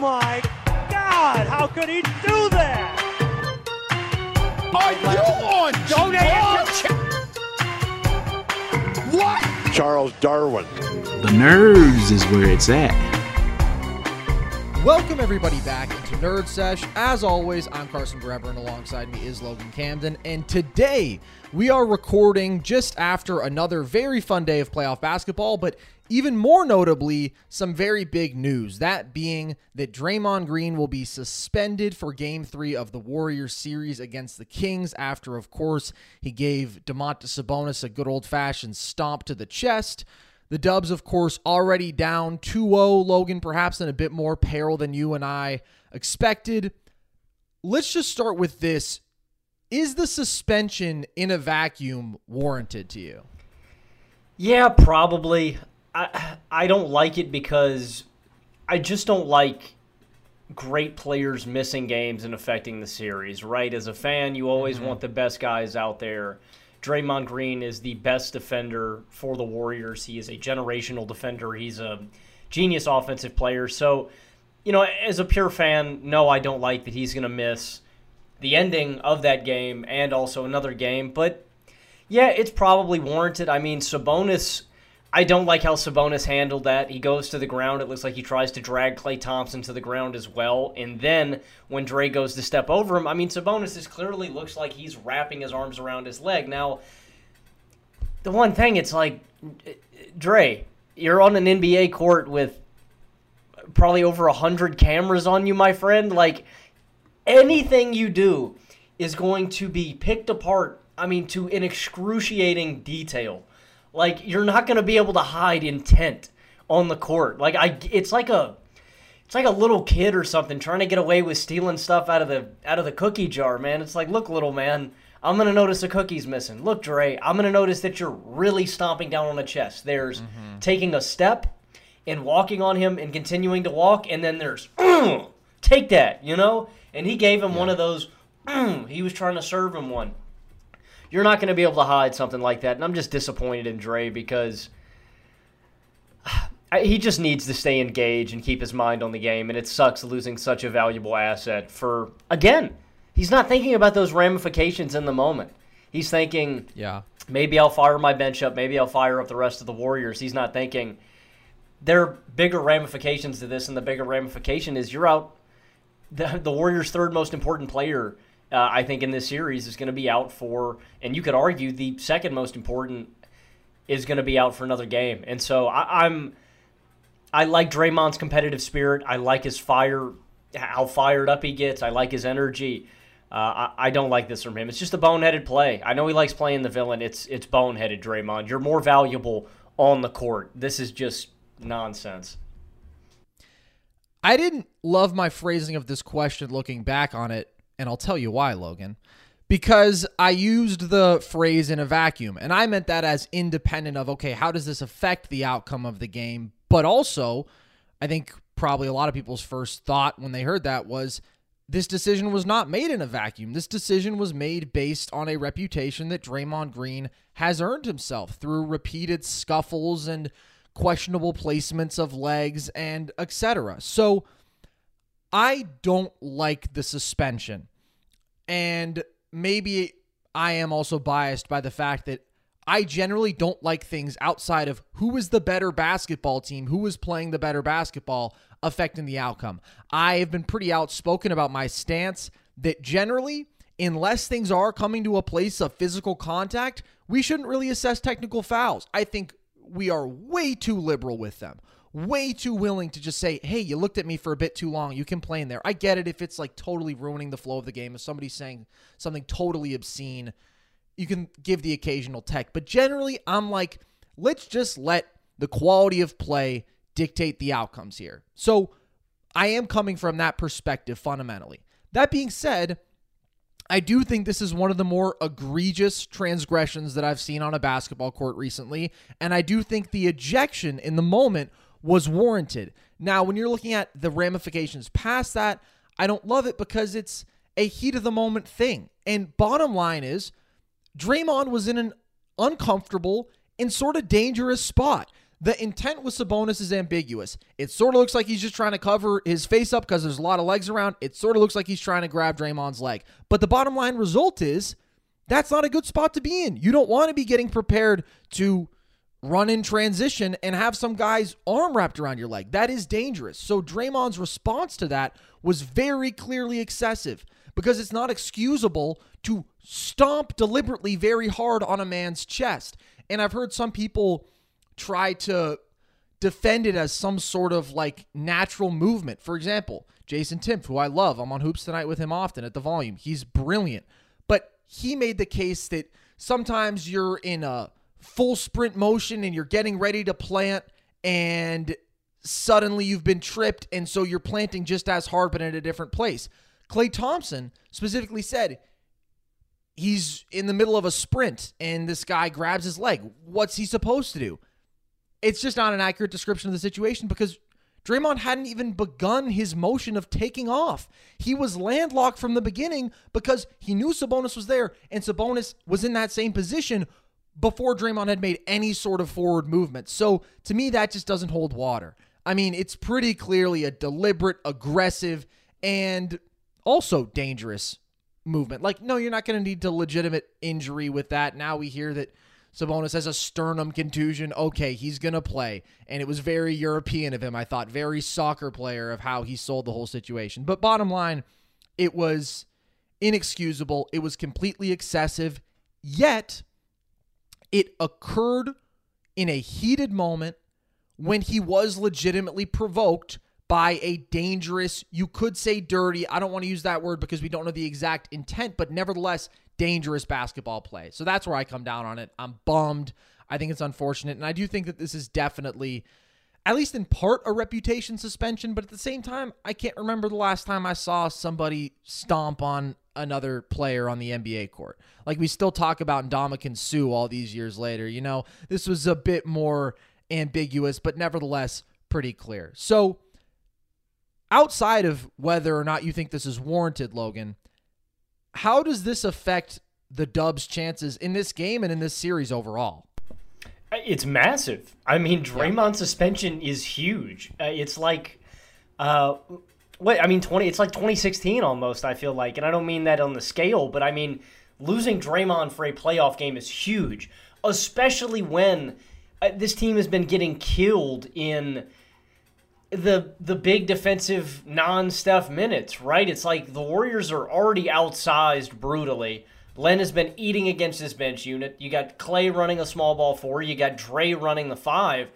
My God! How could he do that? Are you on Don't drugs? What? Charles Darwin. The nerves is where it's at. Welcome everybody back into Nerd Sesh. As always, I'm Carson Brever, and alongside me is Logan Camden. And today we are recording just after another very fun day of playoff basketball, but even more notably, some very big news. That being that Draymond Green will be suspended for Game Three of the Warriors series against the Kings. After, of course, he gave Domantas Sabonis a good old-fashioned stomp to the chest. The Dubs, of course, already down 2 0. Logan, perhaps in a bit more peril than you and I expected. Let's just start with this. Is the suspension in a vacuum warranted to you? Yeah, probably. I I don't like it because I just don't like great players missing games and affecting the series, right? As a fan, you always mm-hmm. want the best guys out there. Draymond Green is the best defender for the Warriors. He is a generational defender. He's a genius offensive player. So, you know, as a pure fan, no, I don't like that he's going to miss the ending of that game and also another game. But yeah, it's probably warranted. I mean, Sabonis, I don't like how Sabonis handled that. He goes to the ground. It looks like he tries to drag Klay Thompson to the ground as well. And then when Dre goes to step over him, I mean, Sabonis is clearly looks like he's wrapping his arms around his leg. Now, the one thing, it's like, Dre, you're on an NBA court with probably over a hundred cameras on you, my friend. Like anything you do is going to be picked apart. I mean, to an excruciating detail. Like you're not going to be able to hide intent on the court. Like I, it's like a, it's like a little kid or something trying to get away with stealing stuff out of the out of the cookie jar, man. It's like, look, little man, I'm gonna notice a cookie's missing. Look, Dre, I'm gonna notice that you're really stomping down on the chest. There's taking a step and walking on him and continuing to walk, and then there's "Mm, take that, you know. And he gave him one of those. "Mm," he was trying to serve him one. You're not going to be able to hide something like that, and I'm just disappointed in Dre because he just needs to stay engaged and keep his mind on the game, and it sucks losing such a valuable asset for again. He's not thinking about those ramifications in the moment. He's thinking, Yeah. maybe I'll fire my bench up, maybe I'll fire up the rest of the Warriors. He's not thinking there are bigger ramifications to this, and the bigger ramification is you're out. The, the Warriors' third most important player, uh, I think, in this series is going to be out for, and you could argue the second most important is going to be out for another game. And so I, I'm, I like Draymond's competitive spirit. I like his fire, how fired up he gets. I like his energy. Uh, I, I don't like this from him. It's just a boneheaded play. I know he likes playing the villain. It's it's boneheaded, Draymond. You're more valuable on the court. This is just nonsense. I didn't love my phrasing of this question looking back on it, and I'll tell you why, Logan. Because I used the phrase in a vacuum, and I meant that as independent of, okay, how does this affect the outcome of the game? But also, I think probably a lot of people's first thought when they heard that was this decision was not made in a vacuum. This decision was made based on a reputation that Draymond Green has earned himself through repeated scuffles and questionable placements of legs and etc. So I don't like the suspension. And maybe I am also biased by the fact that I generally don't like things outside of who is the better basketball team, who is playing the better basketball affecting the outcome. I have been pretty outspoken about my stance that generally, unless things are coming to a place of physical contact, we shouldn't really assess technical fouls. I think we are way too liberal with them. Way too willing to just say, hey, you looked at me for a bit too long. You can play in there. I get it if it's like totally ruining the flow of the game, if somebody's saying something totally obscene you can give the occasional tech. But generally, I'm like, let's just let the quality of play dictate the outcomes here. So I am coming from that perspective fundamentally. That being said, I do think this is one of the more egregious transgressions that I've seen on a basketball court recently. And I do think the ejection in the moment was warranted. Now, when you're looking at the ramifications past that, I don't love it because it's a heat of the moment thing. And bottom line is, Draymond was in an uncomfortable and sort of dangerous spot. The intent with Sabonis is ambiguous. It sort of looks like he's just trying to cover his face up because there's a lot of legs around. It sort of looks like he's trying to grab Draymond's leg. But the bottom line result is that's not a good spot to be in. You don't want to be getting prepared to run in transition and have some guy's arm wrapped around your leg. That is dangerous. So Draymond's response to that was very clearly excessive because it's not excusable to stomp deliberately very hard on a man's chest. And I've heard some people try to defend it as some sort of like natural movement. For example, Jason Timpf, who I love, I'm on Hoops Tonight with him often at the volume. He's brilliant. But he made the case that sometimes you're in a full sprint motion and you're getting ready to plant and suddenly you've been tripped and so you're planting just as hard but in a different place. Klay Thompson specifically said he's in the middle of a sprint and this guy grabs his leg. What's he supposed to do? It's just not an accurate description of the situation because Draymond hadn't even begun his motion of taking off. He was landlocked from the beginning because he knew Sabonis was there and Sabonis was in that same position before Draymond had made any sort of forward movement. So to me, that just doesn't hold water. I mean, it's pretty clearly a deliberate, aggressive, and also dangerous movement. Like, no, you're not going to need to legitimate injury with that. Now we hear that Sabonis has a sternum contusion. Okay, he's going to play. And it was very European of him, I thought, very soccer player of how he sold the whole situation. But bottom line, it was inexcusable. It was completely excessive. Yet, it occurred in a heated moment when he was legitimately provoked by a dangerous, you could say dirty, I don't want to use that word because we don't know the exact intent, but nevertheless, dangerous basketball play. So that's where I come down on it. I'm bummed. I think it's unfortunate. And I do think that this is definitely, at least in part, a reputation suspension. But at the same time, I can't remember the last time I saw somebody stomp on another player on the NBA court. Like we still talk about Ndamukong Suh all these years later. You know, this was a bit more ambiguous, but nevertheless pretty clear. So outside of whether or not you think this is warranted, Logan, how does this affect the Dubs' chances in this game and in this series overall? It's massive. I mean, Draymond yeah. suspension is huge. Uh, it's like, uh, what I mean, twenty. It's like 2016 almost. I feel like, and I don't mean that on the scale, but I mean losing Draymond for a playoff game is huge, especially when uh, this team has been getting killed in the the big defensive non-Steph minutes, right? It's like the Warriors are already outsized brutally. Len has been eating against his bench unit. You got Klay running a small ball four. You got Dre running the five.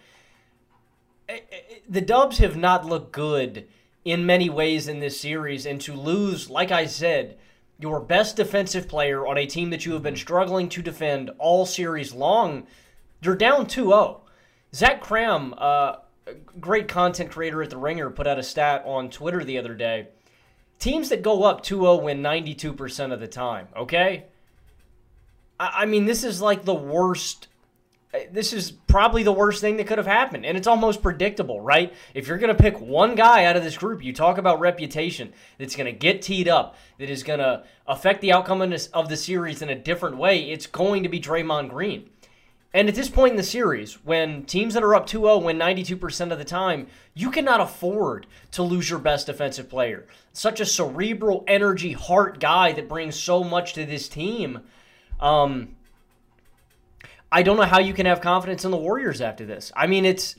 Eh, eh, the Dubs have not looked good in many ways in this series, and to lose, like I said, your best defensive player on a team that you have been struggling to defend all series long, you're down 2-0. Zach Kram, uh, great content creator at The Ringer put out a stat on Twitter the other day. Teams that go up 2 0 win 92% of the time, okay? I, mean, this is like the worst uh, this is probably the worst thing that could have happened. And it's almost predictable, right? If you're going to pick one guy out of this group, you talk about reputation that's going to get teed up, that is going to affect the outcome of the series in a different way, it's going to be Draymond Green. And at this point in the series, when teams that are up 2 0 win 92% of the time, you cannot afford to lose your best defensive player. Such a cerebral, energy, heart guy that brings so much to this team. Um, I don't know how you can have confidence in the Warriors after this. I mean, it's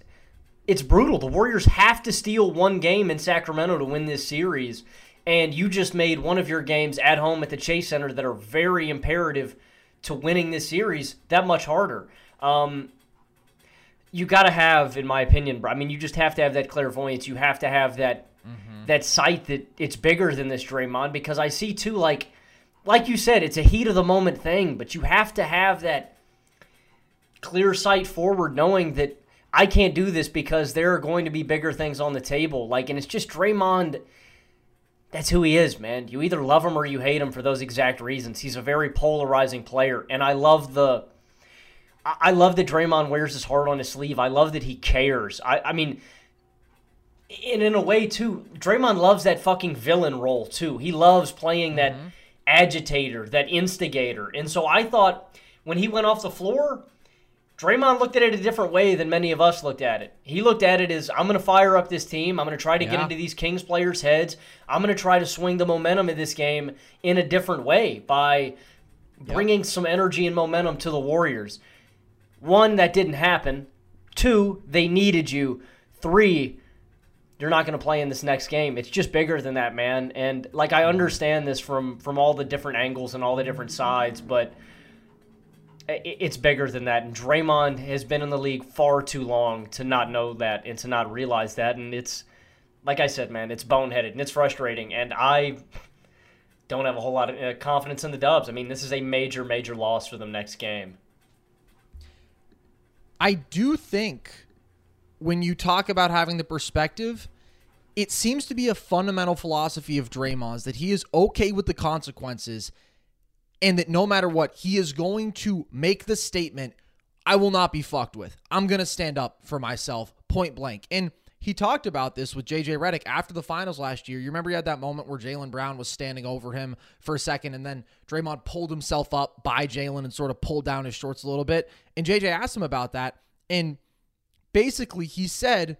it's brutal. The Warriors have to steal one game in Sacramento to win this series, and you just made one of your games at home at the Chase Center that are very imperative to winning this series that much harder. Um, you got to have, in my opinion, I mean, you just have to have that clairvoyance. You have to have that mm-hmm. that sight that it's bigger than this Draymond because I see too, like like you said, it's a heat of the moment thing, but you have to have that clear sight forward, knowing that I can't do this because there are going to be bigger things on the table. Like, and it's just Draymond. That's who he is, man. You either love him or you hate him for those exact reasons. He's a very polarizing player, and I love the. I love that Draymond wears his heart on his sleeve. I love that he cares. I, I mean, and in a way too, Draymond loves that fucking villain role too. He loves playing that mm-hmm. Agitator, that instigator. And so I thought when he went off the floor, Draymond looked at it a different way than many of us looked at it. He looked at it as I'm going to fire up this team. I'm going to try to yeah. get into these Kings players' heads. I'm going to try to swing the momentum of this game in a different way by bringing yep. some energy and momentum to the Warriors. One, that didn't happen. Two, they needed you. Three, you're not going to play in this next game. It's just bigger than that, man. And like I understand this from from all the different angles and all the different sides, but it's bigger than that. And Draymond has been in the league far too long to not know that and to not realize that. And it's, like I said, man, it's boneheaded and it's frustrating. And I don't have a whole lot of uh, confidence in the Dubs. I mean, this is a major, major loss for them next game. I do think when you talk about having the perspective, it seems to be a fundamental philosophy of Draymond's that he is okay with the consequences and that no matter what, he is going to make the statement, I will not be fucked with. I'm going to stand up for myself point blank. And he talked about this with JJ Redick after the finals last year. You remember he had that moment where Jaylen Brown was standing over him for a second, and then Draymond pulled himself up by Jalen and sort of pulled down his shorts a little bit. And JJ asked him about that. And basically, he said,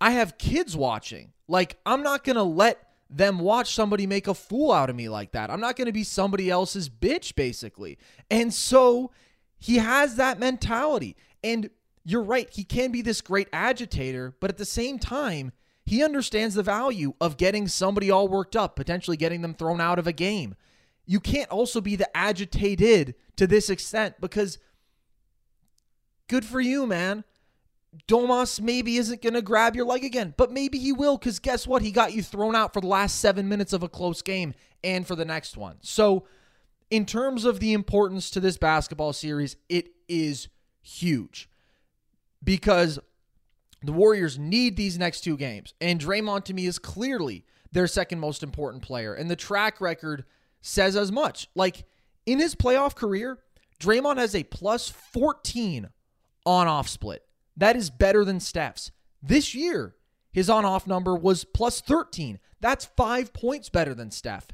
I have kids watching. Like, I'm not going to let them watch somebody make a fool out of me like that. I'm not going to be somebody else's bitch, basically. And so he has that mentality. And you're right, he can be this great agitator, but at the same time, he understands the value of getting somebody all worked up, potentially getting them thrown out of a game. You can't also be the agitated to this extent because good for you, man. Domas maybe isn't going to grab your leg again, but maybe he will because guess what? He got you thrown out for the last seven minutes of a close game and for the next one. So, in terms of the importance to this basketball series, it is huge because the Warriors need these next two games. And Draymond, to me, is clearly their second most important player. And the track record says as much. Like in his playoff career, Draymond has a plus 14 on off split. That is better than Steph's. This year, his on off number was plus 13. That's five points better than Steph.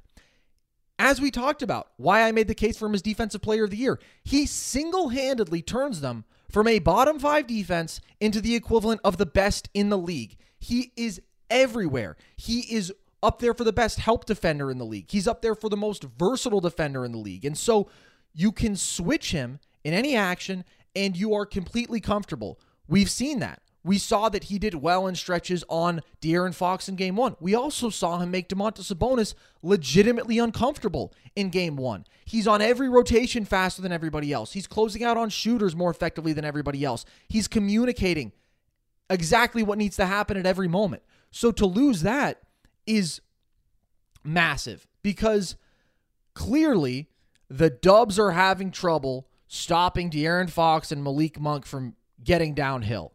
As we talked about, why I made the case for him as Defensive Player of the Year, he single handedly turns them from a bottom five defense into the equivalent of the best in the league. He is everywhere. He is up there for the best help defender in the league. He's up there for the most versatile defender in the league. And so you can switch him in any action and you are completely comfortable. We've seen that. We saw that he did well in stretches on De'Aaron Fox in game one. We also saw him make Domantas Sabonis legitimately uncomfortable in game one. He's on every rotation faster than everybody else. He's closing out on shooters more effectively than everybody else. He's communicating exactly what needs to happen at every moment. So to lose that is massive because clearly the Dubs are having trouble stopping De'Aaron Fox and Malik Monk from getting downhill.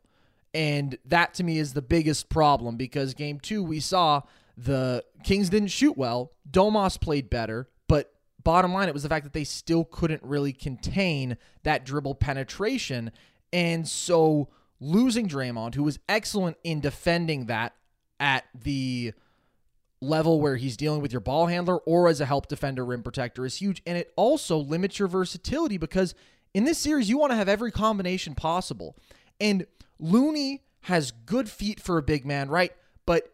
And that to me is the biggest problem because game two, we saw the Kings didn't shoot well. Domas played better, but bottom line, it was the fact that they still couldn't really contain that dribble penetration. And so losing Draymond, who was excellent in defending that at the level where he's dealing with your ball handler or as a help defender rim protector is huge. And it also limits your versatility because in this series, you want to have every combination possible. And Looney has good feet for a big man, right? But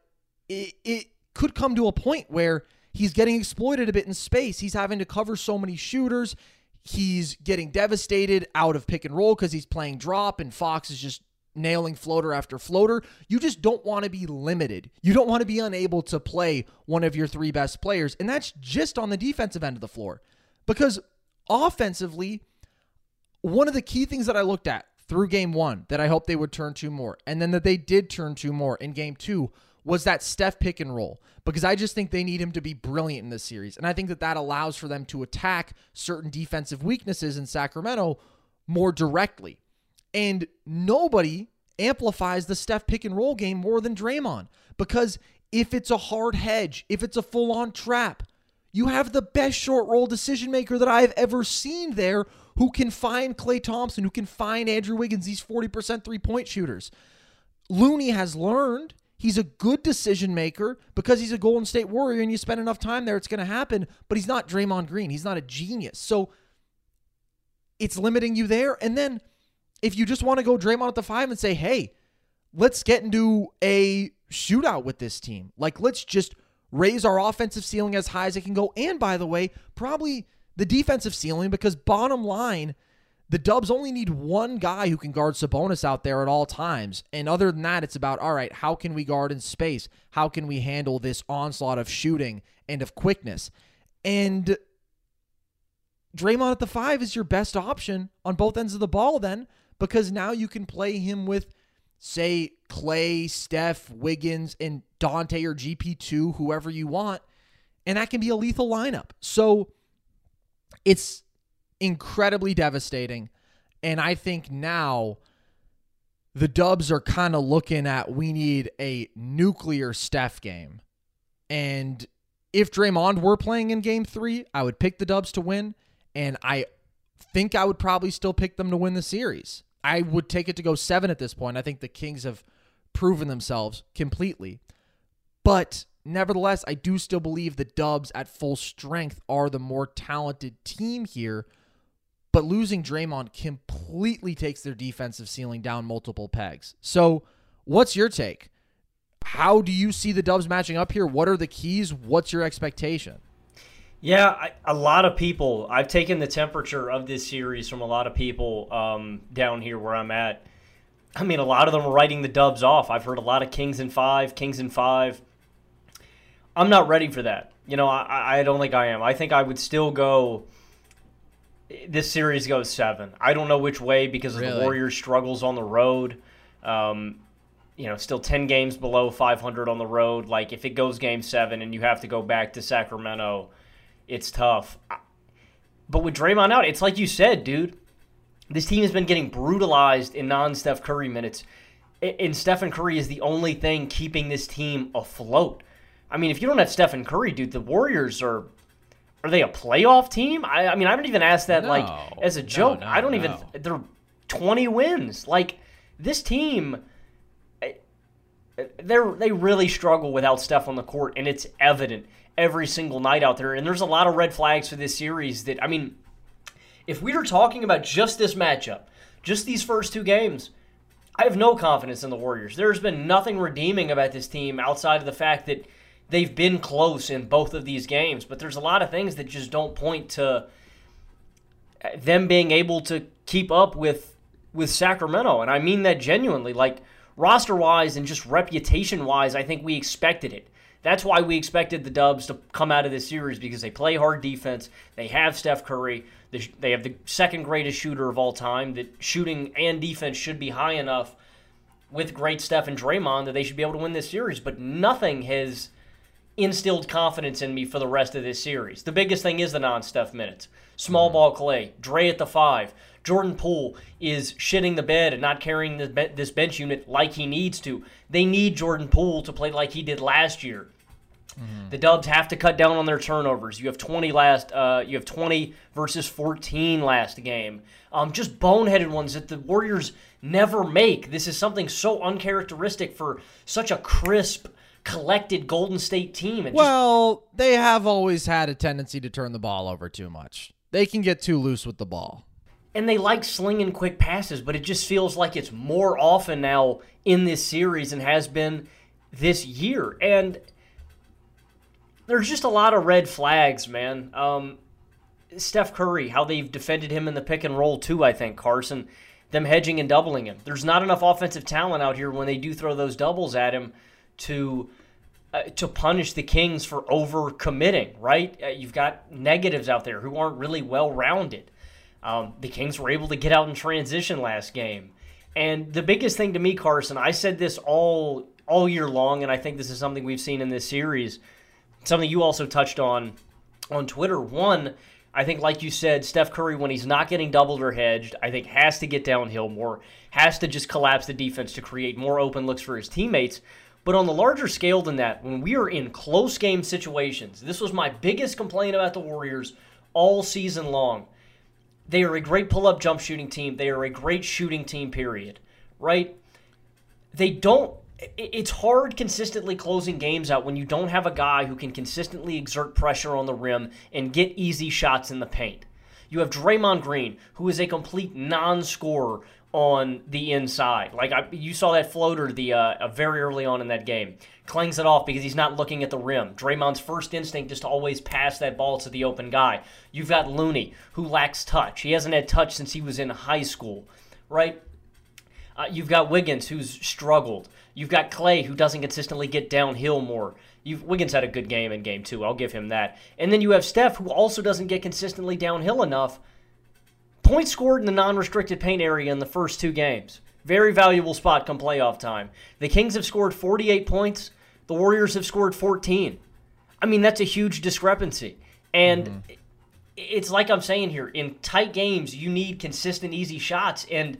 it, it could come to a point where he's getting exploited a bit in space. He's having to cover so many shooters. He's getting devastated out of pick and roll because he's playing drop, and Fox is just nailing floater after floater. You just don't want to be limited. You don't want to be unable to play one of your three best players. And that's just on the defensive end of the floor. Because offensively, one of the key things that I looked at through game one that I hope they would turn to more, and then that they did turn to more in game two was that Steph pick and roll because I just think they need him to be brilliant in this series. And I think that that allows for them to attack certain defensive weaknesses in Sacramento more directly. And nobody amplifies the Steph pick and roll game more than Draymond because if it's a hard hedge, if it's a full on trap, you have the best short roll decision maker that I've ever seen there who can find Klay Thompson, who can find Andrew Wiggins, these 40% three point shooters. Looney has learned He's a good decision maker because he's a Golden State Warrior and you spend enough time there, it's going to happen. But he's not Draymond Green. He's not a genius. So it's limiting you there. And then if you just want to go Draymond at the five and say, hey, let's get into a shootout with this team, like let's just raise our offensive ceiling as high as it can go. And by the way, probably the defensive ceiling because bottom line, the Dubs only need one guy who can guard Sabonis out there at all times. And other than that, it's about, all right, how can we guard in space? How can we handle this onslaught of shooting and of quickness? And Draymond at the five is your best option on both ends of the ball, then, because now you can play him with, say, Klay, Steph, Wiggins, and Donte or GP2, whoever you want. And that can be a lethal lineup. So it's incredibly devastating. And I think now the Dubs are kind of looking at we need a nuclear Steph game. And if Draymond were playing in game three, I would pick the Dubs to win. And I think I would probably still pick them to win the series. I would take it to go seven at this point. I think the Kings have proven themselves completely. But nevertheless, I do still believe the Dubs at full strength are the more talented team here but losing Draymond completely takes their defensive ceiling down multiple pegs. So, what's your take? How do you see the Dubs matching up here? What are the keys? What's your expectation? Yeah, I, a lot of people. I've taken the temperature of this series from a lot of people um, down here where I'm at. I mean, a lot of them are writing the Dubs off. I've heard a lot of Kings in five, Kings in five. I'm not ready for that. You know, I, I don't think I am. I think I would still go this series goes seven. I don't know which way because of really? the Warriors' struggles on the road. Um, you know, still 10 games below 500 on the road. Like, if it goes game seven and you have to go back to Sacramento, it's tough. But with Draymond out, it's like you said, dude. This team has been getting brutalized in non Steph Curry minutes. And Stephen Curry is the only thing keeping this team afloat. I mean, if you don't have Stephen Curry, dude, the Warriors are are they a playoff team? I, I mean, I don't even ask that no, like as a joke. No, no, I don't even. They're twenty wins. Like this team, eh, they they really struggle without Steph on the court, and it's evident every single night out there. And there's a lot of red flags for this series. That I mean, if we were talking about just this matchup, just these first two games. I have no confidence in the Warriors. There's been nothing redeeming about this team outside of the fact that they've been close in both of these games, but there's a lot of things that just don't point to them being able to keep up with with Sacramento, and I mean that genuinely. Like roster wise and just reputation wise, I think we expected it. That's why we expected the Dubs to come out of this series because they play hard defense. They have Steph Curry. They have the second greatest shooter of all time. That shooting and defense should be high enough with great Steph and Draymond that they should be able to win this series. But nothing has instilled confidence in me for the rest of this series. The biggest thing is the non-Steph minutes. Small mm-hmm. ball Klay, Dre at the five. Jordan Poole is shitting the bed and not carrying this bench unit like he needs to. They need Jordan Poole to play like he did last year. The Dubs have to cut down on their turnovers. You have 20 last. Uh, you have 20 versus 14 last game. Um, just boneheaded ones that the Warriors never make. This is something so uncharacteristic for such a crisp, collected Golden State team. It just- Well, they have always had a tendency to turn the ball over too much. They can get too loose with the ball. And they like slinging quick passes, but it just feels like it's more often now in this series and has been this year. And there's just a lot of red flags, man. Um, Steph Curry, how they've defended him in the pick and roll too. I think Carson, them hedging and doubling him. There's not enough offensive talent out here when they do throw those doubles at him to. Uh, to punish the Kings for over committing, right? Uh, you've got negatives out there who aren't really well rounded. Um, the Kings were able to get out in transition last game. And the biggest thing to me, Carson, I said this all all year long, and I think this is something we've seen in this series. Something you also touched on on Twitter. One, I think, like you said, Steph Curry, when he's not getting doubled or hedged, I think has to get downhill more, has to just collapse the defense to create more open looks for his teammates. But on the larger scale than that, when we are in close game situations, this was my biggest complaint about the Warriors all season long. They are a great pull up jump shooting team. They are a great shooting team, period. Right? They don't. It's hard consistently closing games out when you don't have a guy who can consistently exert pressure on the rim and get easy shots in the paint. You have Draymond Green, who is a complete non scorer on the inside. Like I, you saw that floater the uh, very early on in that game. Clings it off because he's not looking at the rim. Draymond's first instinct is to always pass that ball to the open guy. You've got Looney, who lacks touch. He hasn't had touch since he was in high school, right? Uh, you've got Wiggins, who's struggled. You've got Klay, who doesn't consistently get downhill more. You've, Wiggins had a good game in game two. I'll give him that. And then you have Steph, who also doesn't get consistently downhill enough. Points scored in the non restricted paint area in the first two games. Very valuable spot come playoff time. The Kings have scored 48 points, the Warriors have scored 14. I mean, that's a huge discrepancy. And mm-hmm. it's like I'm saying here in tight games, you need consistent, easy shots. And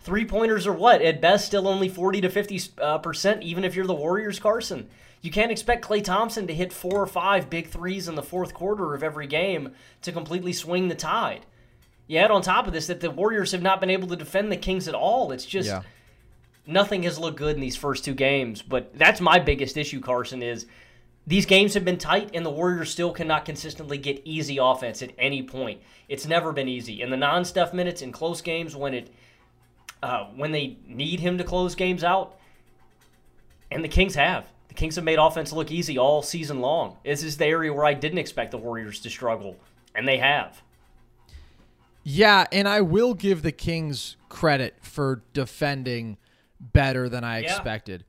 three pointers are what? At best, still only 40 to 50 uh, percent, even if you're the Warriors, Carson. You can't expect Klay Thompson to hit four or five big threes in the fourth quarter of every game to completely swing the tide. You add on top of this that the Warriors have not been able to defend the Kings at all. It's just yeah. nothing has looked good in these first two games. But that's my biggest issue, Carson, is these games have been tight and the Warriors still cannot consistently get easy offense at any point. It's never been easy. In the non-Steph minutes in close games when it uh, when they need him to close games out, and the Kings have. The Kings have made offense look easy all season long. This is the area where I didn't expect the Warriors to struggle, and they have. Yeah, and I will give the Kings credit for defending better than I yeah. expected.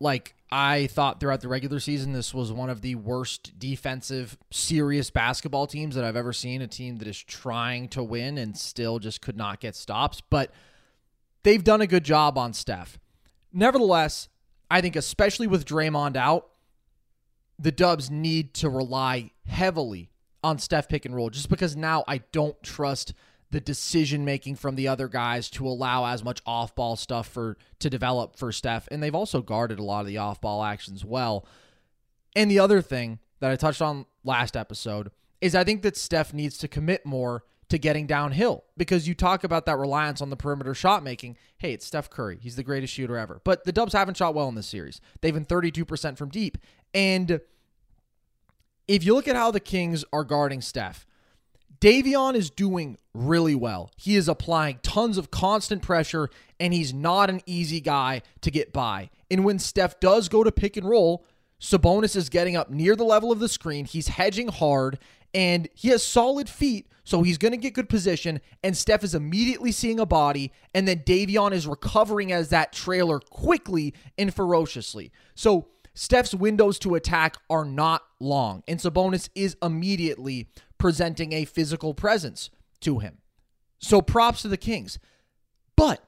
Like I thought throughout the regular season this was one of the worst defensive serious basketball teams that I've ever seen, a team that is trying to win and still just could not get stops, but they've done a good job on Steph. Nevertheless, I think especially with Draymond out, the Dubs need to rely heavily on Steph pick and roll just because now I don't trust the decision making from the other guys to allow as much off ball stuff for to develop for Steph. And they've also guarded a lot of the off ball actions well. And the other thing that I touched on last episode is I think that Steph needs to commit more to getting downhill because you talk about that reliance on the perimeter shot making. Hey, it's Steph Curry. He's the greatest shooter ever. But the Dubs haven't shot well in this series. They've been 32% from deep. And if you look at how the Kings are guarding Steph, Davion is doing really well. He is applying tons of constant pressure, and he's not an easy guy to get by. And when Steph does go to pick and roll, Sabonis is getting up near the level of the screen. He's hedging hard, and he has solid feet, so he's going to get good position. And Steph is immediately seeing a body, and then Davion is recovering as that trailer quickly and ferociously. So Steph's windows to attack are not long, and Sabonis is immediately presenting a physical presence to him. So props to the Kings. But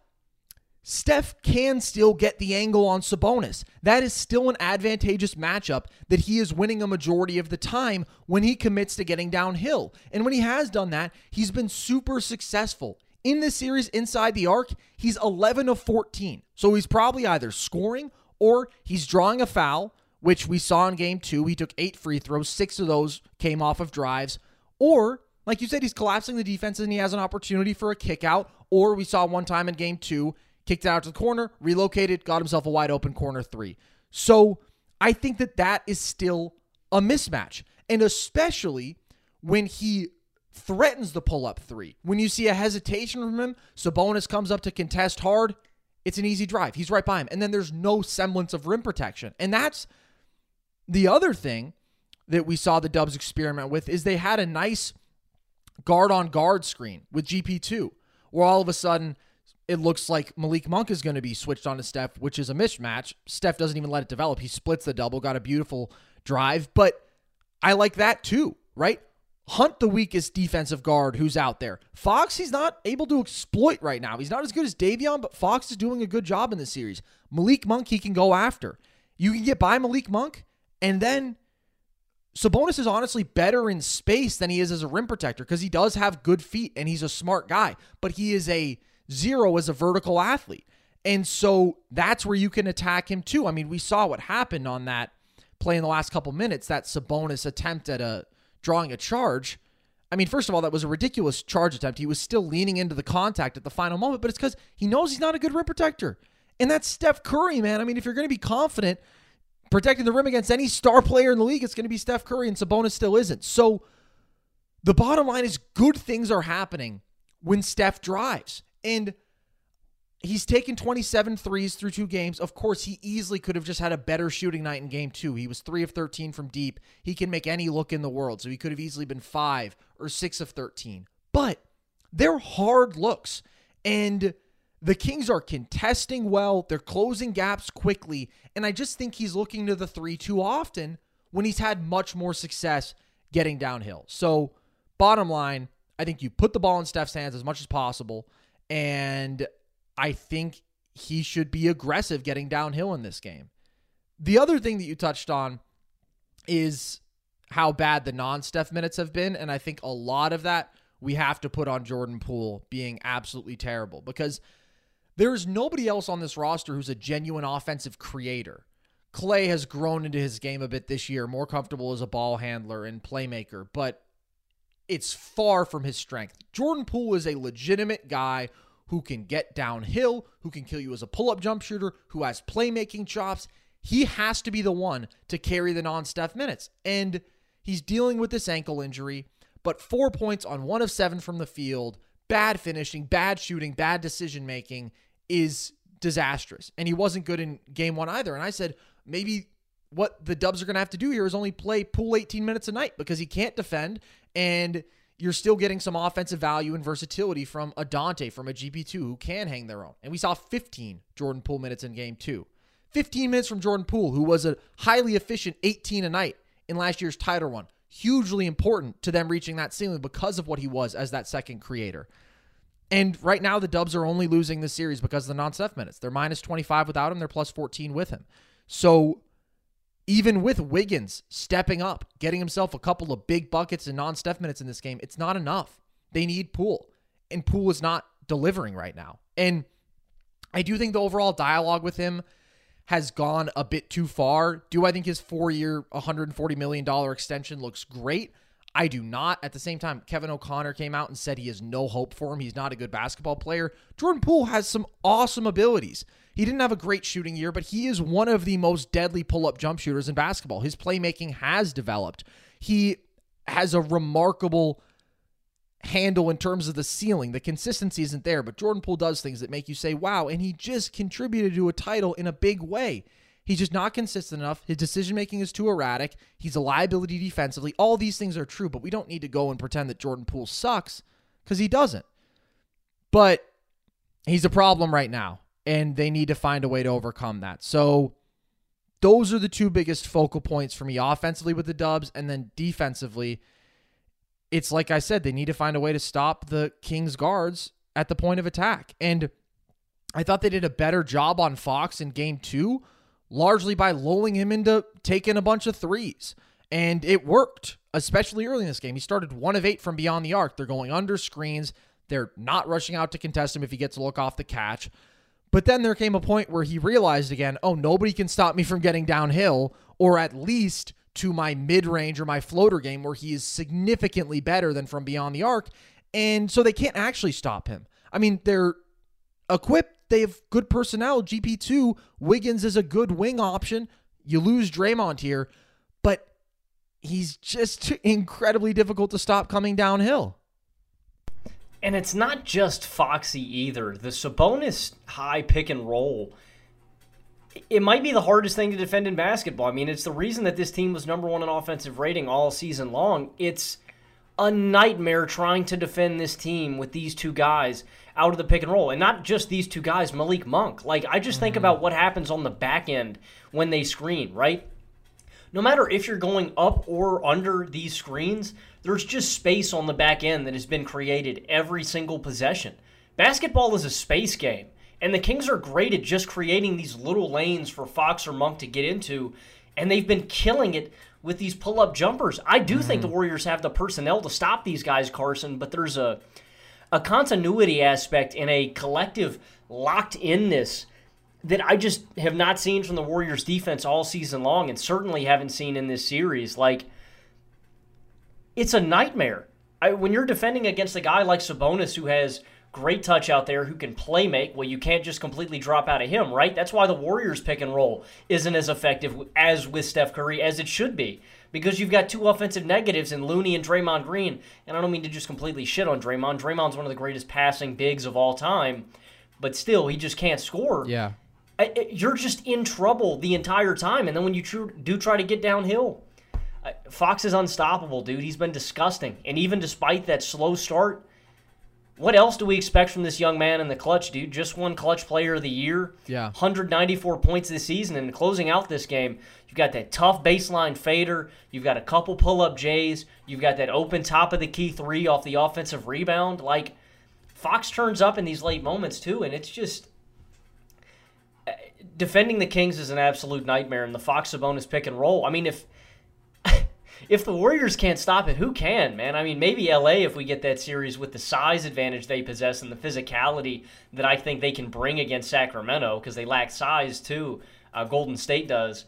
Steph can still get the angle on Sabonis. That is still an advantageous matchup that he is winning a majority of the time when he commits to getting downhill. And when he has done that, he's been super successful. In this series inside the arc, he's 11 of 14. So he's probably either scoring or he's drawing a foul which we saw in game two. He took eight free throws, six of those came off of drives. Or, like you said, he's collapsing the defense and he has an opportunity for a kick out. Or we saw one time in game two, kicked it out to the corner, relocated, got himself a wide open corner three. So I think that that is still a mismatch. And especially when he threatens the pull up three. When you see a hesitation from him, Sabonis comes up to contest hard, it's an easy drive. He's right by him. And then there's no semblance of rim protection. And that's the other thing that we saw the Dubs experiment with is they had a nice guard on guard screen with GP2, where all of a sudden it looks like Malik Monk is going to be switched on to Steph, which is a mismatch. Steph doesn't even let it develop. He splits the double, got a beautiful drive, but I like that too, right? Hunt the weakest defensive guard who's out there. Fox, he's not able to exploit right now. He's not as good as Davion, but Fox is doing a good job in this series. Malik Monk, he can go after. You can get by Malik Monk, and then Sabonis is honestly better in space than he is as a rim protector because he does have good feet and he's a smart guy, but he is a zero as a vertical athlete. And so that's where you can attack him too. I mean, we saw what happened on that play in the last couple minutes, that Sabonis attempt at a drawing a charge. I mean, first of all, that was a ridiculous charge attempt. He was still leaning into the contact at the final moment, but it's because he knows he's not a good rim protector. And that's Steph Curry, man. I mean, if you're going to be confident protecting the rim against any star player in the league, it's going to be Steph Curry, and Sabonis still isn't. So the bottom line is good things are happening when Steph drives. And he's taken 27 threes through two games. Of course, he easily could have just had a better shooting night in game two. He was three of 13 from deep. He can make any look in the world. So he could have easily been five or six of 13. But they're hard looks. And the Kings are contesting well, they're closing gaps quickly, and I just think he's looking to the three too often when he's had much more success getting downhill. So, bottom line, I think you put the ball in Steph's hands as much as possible, and I think he should be aggressive getting downhill in this game. The other thing that you touched on is how bad the non Steph minutes have been, and I think a lot of that we have to put on Jordan Poole being absolutely terrible because there's nobody else on this roster who's a genuine offensive creator. Klay has grown into his game a bit this year, more comfortable as a ball handler and playmaker, but it's far from his strength. Jordan Poole is a legitimate guy who can get downhill, who can kill you as a pull up jump shooter, who has playmaking chops. He has to be the one to carry the non Steph minutes. And he's dealing with this ankle injury, but four points on one of seven from the field, bad finishing, bad shooting, bad decision making is disastrous. And he wasn't good in game one either. And I said, maybe what the Dubs are going to have to do here is only play Poole 18 minutes a night because he can't defend. And you're still getting some offensive value and versatility from a Donte, from a GP2 who can hang their own. And we saw 15 Jordan Poole minutes in game two. 15 minutes from Jordan Poole, who was a highly efficient 18 a night in last year's title run. Hugely important to them reaching that ceiling because of what he was as that second creator. And right now, the Dubs are only losing the series because of the non Steph minutes. They're minus 25 without him, they're plus 14 with him. So even with Wiggins stepping up, getting himself a couple of big buckets and non Steph minutes in this game, it's not enough. They need Poole, and Poole is not delivering right now. And I do think the overall dialogue with him has gone a bit too far. Do I think his four year, $140 million extension looks great? I do not. At the same time, Kevin O'Connor came out and said he has no hope for him. He's not a good basketball player. Jordan Poole has some awesome abilities. He didn't have a great shooting year, but he is one of the most deadly pull up jump shooters in basketball. His playmaking has developed. He has a remarkable handle in terms of the ceiling. The consistency isn't there, but Jordan Poole does things that make you say, wow, and he just contributed to a title in a big way. He's just not consistent enough. His decision making is too erratic. He's a liability defensively. All these things are true, but we don't need to go and pretend that Jordan Poole sucks because he doesn't. But he's a problem right now, and they need to find a way to overcome that. So those are the two biggest focal points for me offensively with the Dubs, and then defensively. It's like I said, they need to find a way to stop the Kings guards at the point of attack. And I thought they did a better job on Fox in game two largely by lulling him into taking a bunch of threes. And it worked, especially early in this game. He started one of eight from beyond the arc. They're going under screens. They're not rushing out to contest him if he gets a look off the catch. But then there came a point where he realized again, oh, nobody can stop me from getting downhill or at least to my mid range or my floater game where he is significantly better than from beyond the arc. And so they can't actually stop him. I mean, they're equipped, they have good personnel. GP2, Wiggins is a good wing option. You lose Draymond here, but he's just incredibly difficult to stop coming downhill. And it's not just Foxy either. The Sabonis high pick and roll, it might be the hardest thing to defend in basketball. I mean, it's the reason that this team was number one in offensive rating all season long. It's a nightmare trying to defend this team with these two guys out of the pick and roll. And not just these two guys, Malik Monk. Like, I just think mm-hmm. about what happens on the back end when they screen, right? No matter if you're going up or under these screens, there's just space on the back end that has been created every single possession. Basketball is a space game, and the Kings are great at just creating these little lanes for Fox or Monk to get into, and they've been killing it with these pull up jumpers. I do mm-hmm. think the Warriors have the personnel to stop these guys, Carson, but there's a a continuity aspect and a collective locked inness that I just have not seen from the Warriors defense all season long and certainly haven't seen in this series. Like it's a nightmare. I, when you're defending against a guy like Sabonis who has great touch out there, who can play make, well, you can't just completely drop out of him, right? That's why the Warriors pick and roll isn't as effective as with Steph Curry as it should be. Because you've got two offensive negatives in Looney and Draymond Green. And I don't mean to just completely shit on Draymond. Draymond's one of the greatest passing bigs of all time. But still, he just can't score. Yeah. You're just in trouble the entire time. And then when you do try to get downhill, uh, Fox is unstoppable, dude. He's been disgusting. And even despite that slow start, what else do we expect from this young man in the clutch, dude? Just one clutch player of the year. Yeah. 194 points this season. And closing out this game, you've got that tough baseline fader. You've got a couple pull up J's. You've got that open top of the key three off the offensive rebound. Like, Fox turns up in these late moments, too. And it's just. Defending the Kings is an absolute nightmare. And the Fox Sabonis pick and roll. I mean, if if the Warriors can't stop it, who can, man? I mean, maybe LA if we get that series with the size advantage they possess and the physicality that I think they can bring against Sacramento because they lack size too. Uh, Golden State does.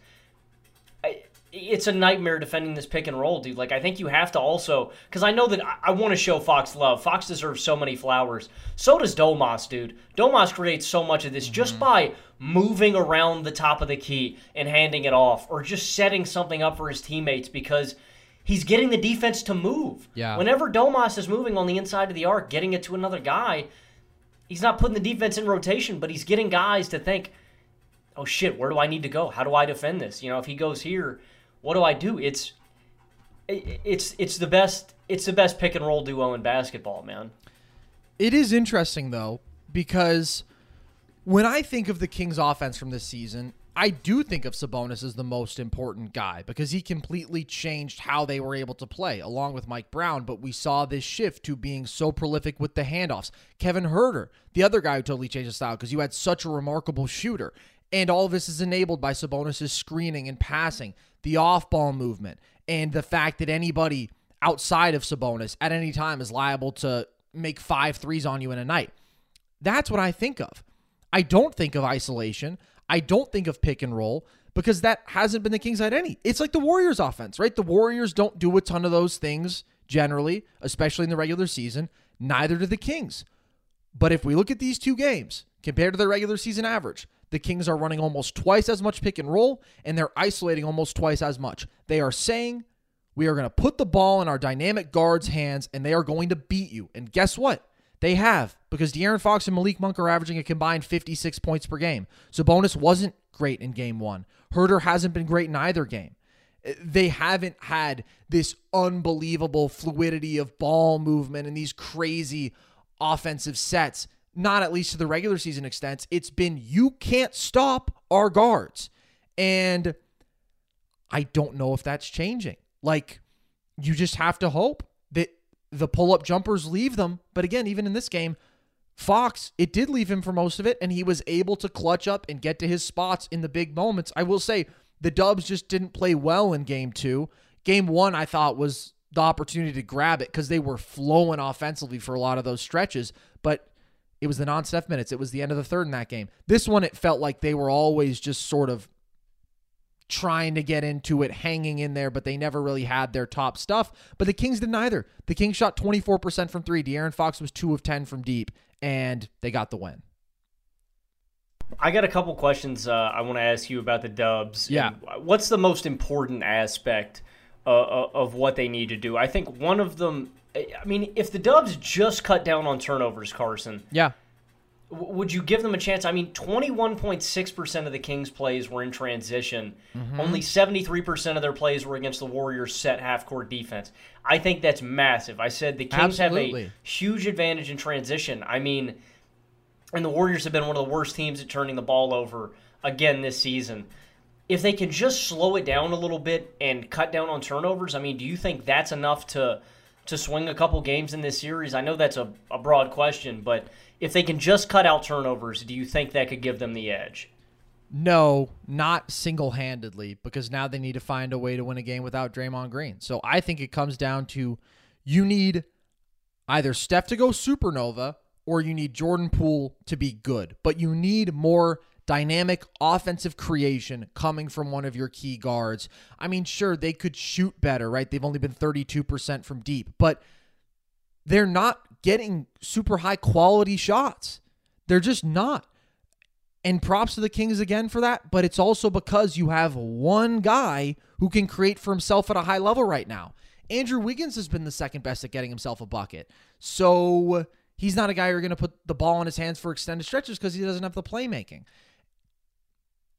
I, it's a nightmare defending this pick and roll, dude. Like, I think you have to also, because I know that I, I want to show Fox love. Fox deserves so many flowers. So does Domas, dude. Domas creates so much of this mm-hmm. just by moving around the top of the key and handing it off, or just setting something up for his teammates because he's getting the defense to move. Yeah. Whenever Domas is moving on the inside of the arc, getting it to another guy, he's not putting the defense in rotation, but he's getting guys to think, oh shit, where do I need to go? How do I defend this? You know, if he goes here what do I do? It's it's it's the best it's the best pick and roll duo in basketball, man. It is interesting though because when I think of the Kings offense from this season, I do think of Sabonis as the most important guy because he completely changed how they were able to play along with Mike Brown. But we saw this shift to being so prolific with the handoffs. Kevin Huerter, the other guy who totally changed the style because you had such a remarkable shooter. And all of this is enabled by Sabonis' screening and passing the off ball movement, and the fact that anybody outside of Sabonis at any time is liable to make five threes on you in a night. That's what I think of. I don't think of isolation. I don't think of pick and roll because that hasn't been the Kings any. It's like the Warriors offense, right? The Warriors don't do a ton of those things generally, especially in the regular season. Neither do the Kings. But if we look at these two games compared to their regular season average, the Kings are running almost twice as much pick and roll, and they're isolating almost twice as much. They are saying, we are going to put the ball in our dynamic guards' hands, and they are going to beat you. And guess what? They have, because De'Aaron Fox and Malik Monk are averaging a combined 56 points per game. Sabonis wasn't great in game one. Huerter hasn't been great in either game. They haven't had this unbelievable fluidity of ball movement and these crazy offensive sets not at least to the regular season extent, it's been you can't stop our guards. And I don't know if that's changing. Like, you just have to hope that the pull up jumpers leave them. But again, even in this game, Fox, it did leave him for most of it, and he was able to clutch up and get to his spots in the big moments. I will say the Dubs just didn't play well in game two. Game one, I thought, was the opportunity to grab it because they were flowing offensively for a lot of those stretches. But it was the non Steph minutes. It was the end of the third in that game. This one, it felt like they were always just sort of trying to get into it, hanging in there, but they never really had their top stuff. But the Kings didn't either. The Kings shot 24% from three. De'Aaron Fox was two of 10 from deep, and they got the win. I got a couple questions uh, I want to ask you about the Dubs. Yeah. What's the most important aspect uh, uh, of what they need to do? I think one of them. I mean, if the Dubs just cut down on turnovers, Carson, Yeah. w- would you give them a chance? I mean, 21.6% of the Kings' plays were in transition. Mm-hmm. Only 73% of their plays were against the Warriors' set half court defense. I think that's massive. I said the Kings have a huge advantage in transition. I mean, and the Warriors have been one of the worst teams at turning the ball over again this season. If they can just slow it down a little bit and cut down on turnovers, I mean, do you think that's enough to to swing a couple games in this series? I know that's a, a broad question, but if they can just cut out turnovers, do you think that could give them the edge? No, not single handedly, because now they need to find a way to win a game without Draymond Green. So I think it comes down to you need either Steph to go supernova or you need Jordan Poole to be good. But you need more dynamic offensive creation coming from one of your key guards. I mean, sure, they could shoot better, right? They've only been 32% from deep, but they're not getting super high quality shots. They're just not. And props to the Kings again for that, but it's also because you have one guy who can create for himself at a high level right now. Andrew Wiggins has been the second best at getting himself a bucket. So he's not a guy you're going to put the ball in his hands for extended stretches because he doesn't have the playmaking.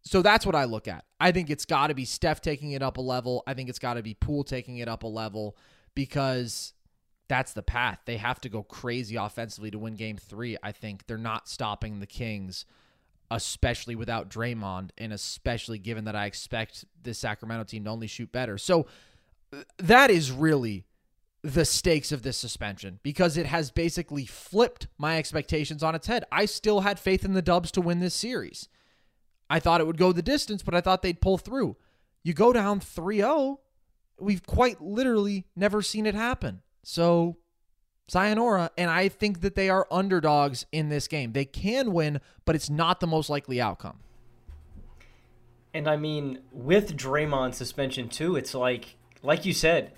So that's what I look at. I think it's got to be Steph taking it up a level. I think it's got to be Poole taking it up a level because that's the path. They have to go crazy offensively to win game three. I think they're not stopping the Kings, especially without Draymond, and especially given that I expect this Sacramento team to only shoot better. So uh, that is really the stakes of this suspension because it has basically flipped my expectations on its head. I still had faith in the Dubs to win this series. I thought it would go the distance, but I thought they'd pull through. You go down 3 0, we've quite literally never seen it happen. So, sayonara. And I think that they are underdogs in this game. They can win, but it's not the most likely outcome. And I mean, with Draymond suspension too, it's like like you said,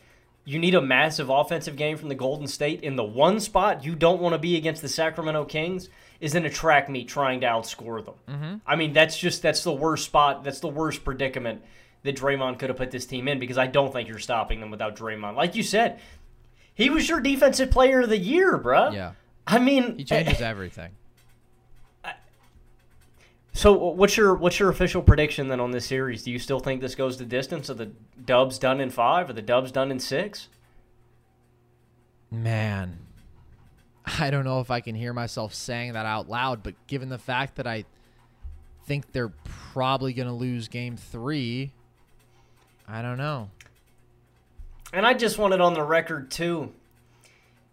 you need a massive offensive game from the Golden State in the one spot you don't want to be against the Sacramento Kings is in a track meet trying to outscore them. Mm-hmm. I mean, that's just that's the worst spot. That's the worst predicament that Draymond could have put this team in because I don't think you're stopping them without Draymond. Like you said, he was your defensive player of the year, bruh. Yeah. I mean, He changes everything. So what's your what's your official prediction then on this series? Do you still think this goes the distance? Are the Dubs done in five? Are the Dubs done in six? Man, I don't know if I can hear myself saying that out loud, but given the fact that I think they're probably going to lose game three, I don't know. And I just want it on the record too.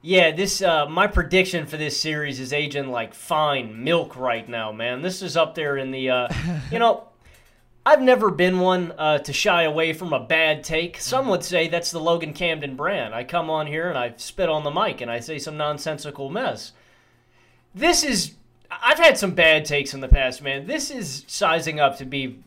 Yeah, this uh, my prediction for this series is aging like fine milk right now, man. This is up there in the, uh, you know, I've never been one uh, to shy away from a bad take. Some would say that's the Logan Camden brand. I come on here and I spit on the mic and I say some nonsensical mess. This is, I've had some bad takes in the past, man. This is sizing up to be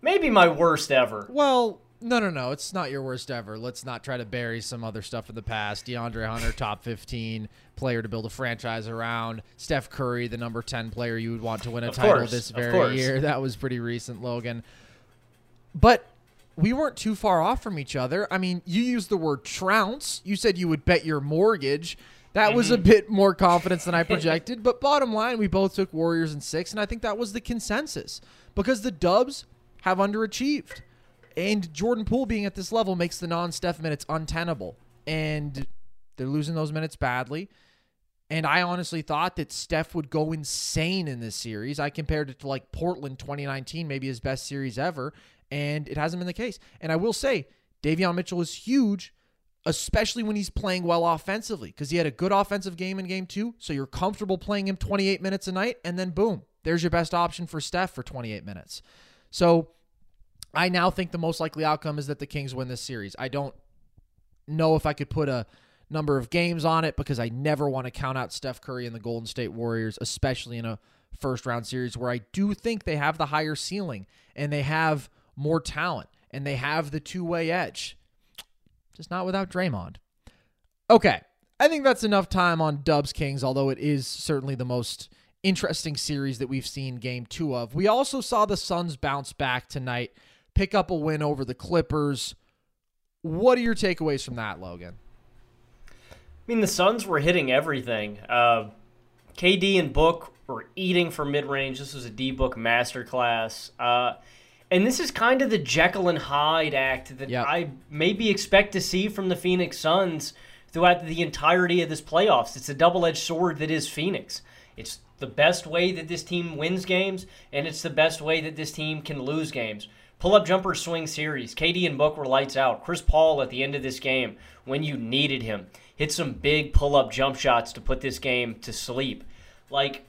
maybe my worst ever. Well, no, no, no. It's not your worst ever. Let's not try to bury some other stuff in the past. DeAndre Hunter, top 15 player to build a franchise around. Steph Curry, the number 10 player you would want to win a Of title course, this very year. That was pretty recent, Logan. But we weren't too far off from each other. I mean, you used the word trounce. You said you would bet your mortgage. That was a Mm-hmm. bit more confidence than I projected. but bottom line, we both took Warriors in six, and I think that was the consensus because the Dubs have underachieved. And Jordan Poole being at this level makes the non Steph minutes untenable. And they're losing those minutes badly. And I honestly thought that Steph would go insane in this series. I compared it to like Portland 2019, maybe his best series ever, and it hasn't been the case. And I will say, Davion Mitchell is huge, especially when he's playing well offensively, because he had a good offensive game in game two. So you're comfortable playing him 28 minutes a night, and then boom, there's your best option for Steph for 28 minutes. So I now think the most likely outcome is that the Kings win this series. I don't know if I could put a number of games on it because I never want to count out Steph Curry and the Golden State Warriors, especially in a first round series where I do think they have the higher ceiling and they have more talent and they have the two way edge. Just not without Draymond. Okay. I think that's enough time on Dubs Kings, although it is certainly the most interesting series that we've seen game two of. We also saw the Suns bounce back tonight, pick up a win over the Clippers. What are your takeaways from that, Logan? I mean, the Suns were hitting everything. Uh, KD and Book were eating for mid range. This was a D Book masterclass. Uh, and this is kind of the Jekyll and Hyde act that yep. I maybe expect to see from the Phoenix Suns throughout the entirety of this playoffs. It's a double edged sword that is Phoenix. It's the best way that this team wins games, and it's the best way that this team can lose games. Pull up jumper swing series. KD and Book were lights out. Chris Paul at the end of this game, when you needed him, hit some big pull up jump shots to put this game to sleep. Like,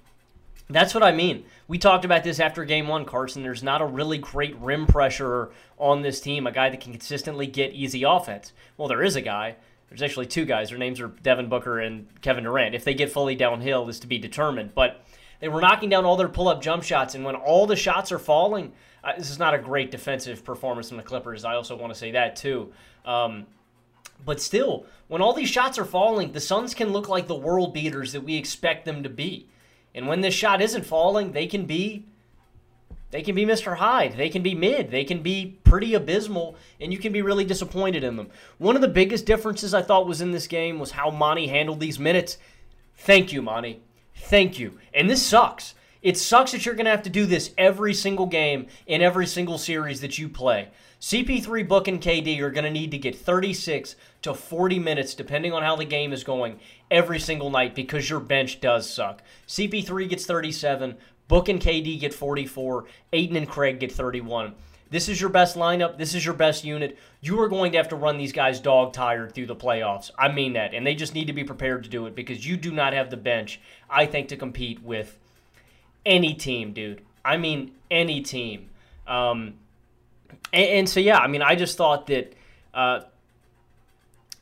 that's what I mean. We talked about this after game one, Carson. There's not a really great rim pressure on this team, a guy that can consistently get easy offense. Well, there is a guy. There's actually two guys. Their names are Devin Booker and Kevin Durant. If they get fully downhill, is to be determined. But they were knocking down all their pull up jump shots, and when all the shots are falling, uh, this is not a great defensive performance from the Clippers. I also want to say that, too. Um, but still, when all these shots are falling, the Suns can look like the world beaters that we expect them to be. And when this shot isn't falling, they can be they can be Mr. Hyde. They can be mid. They can be pretty abysmal, and you can be really disappointed in them. One of the biggest differences I thought was in this game was how Monty handled these minutes. Thank you, Monty. Thank you. And this sucks. It sucks that you're going to have to do this every single game in every single series that you play. CP3, Book, and KD are going to need to get 36 to 40 minutes, depending on how the game is going, every single night because your bench does suck. CP3 gets 37, Book and KD get 44, Ayton and Craig get 31. This is your best lineup. This is your best unit. You are going to have to run these guys dog tired through the playoffs. I mean that. And they just need to be prepared to do it because you do not have the bench, I think, to compete with any team, dude. I mean, any team. Um, and, and, so, yeah, I mean, I just thought that uh,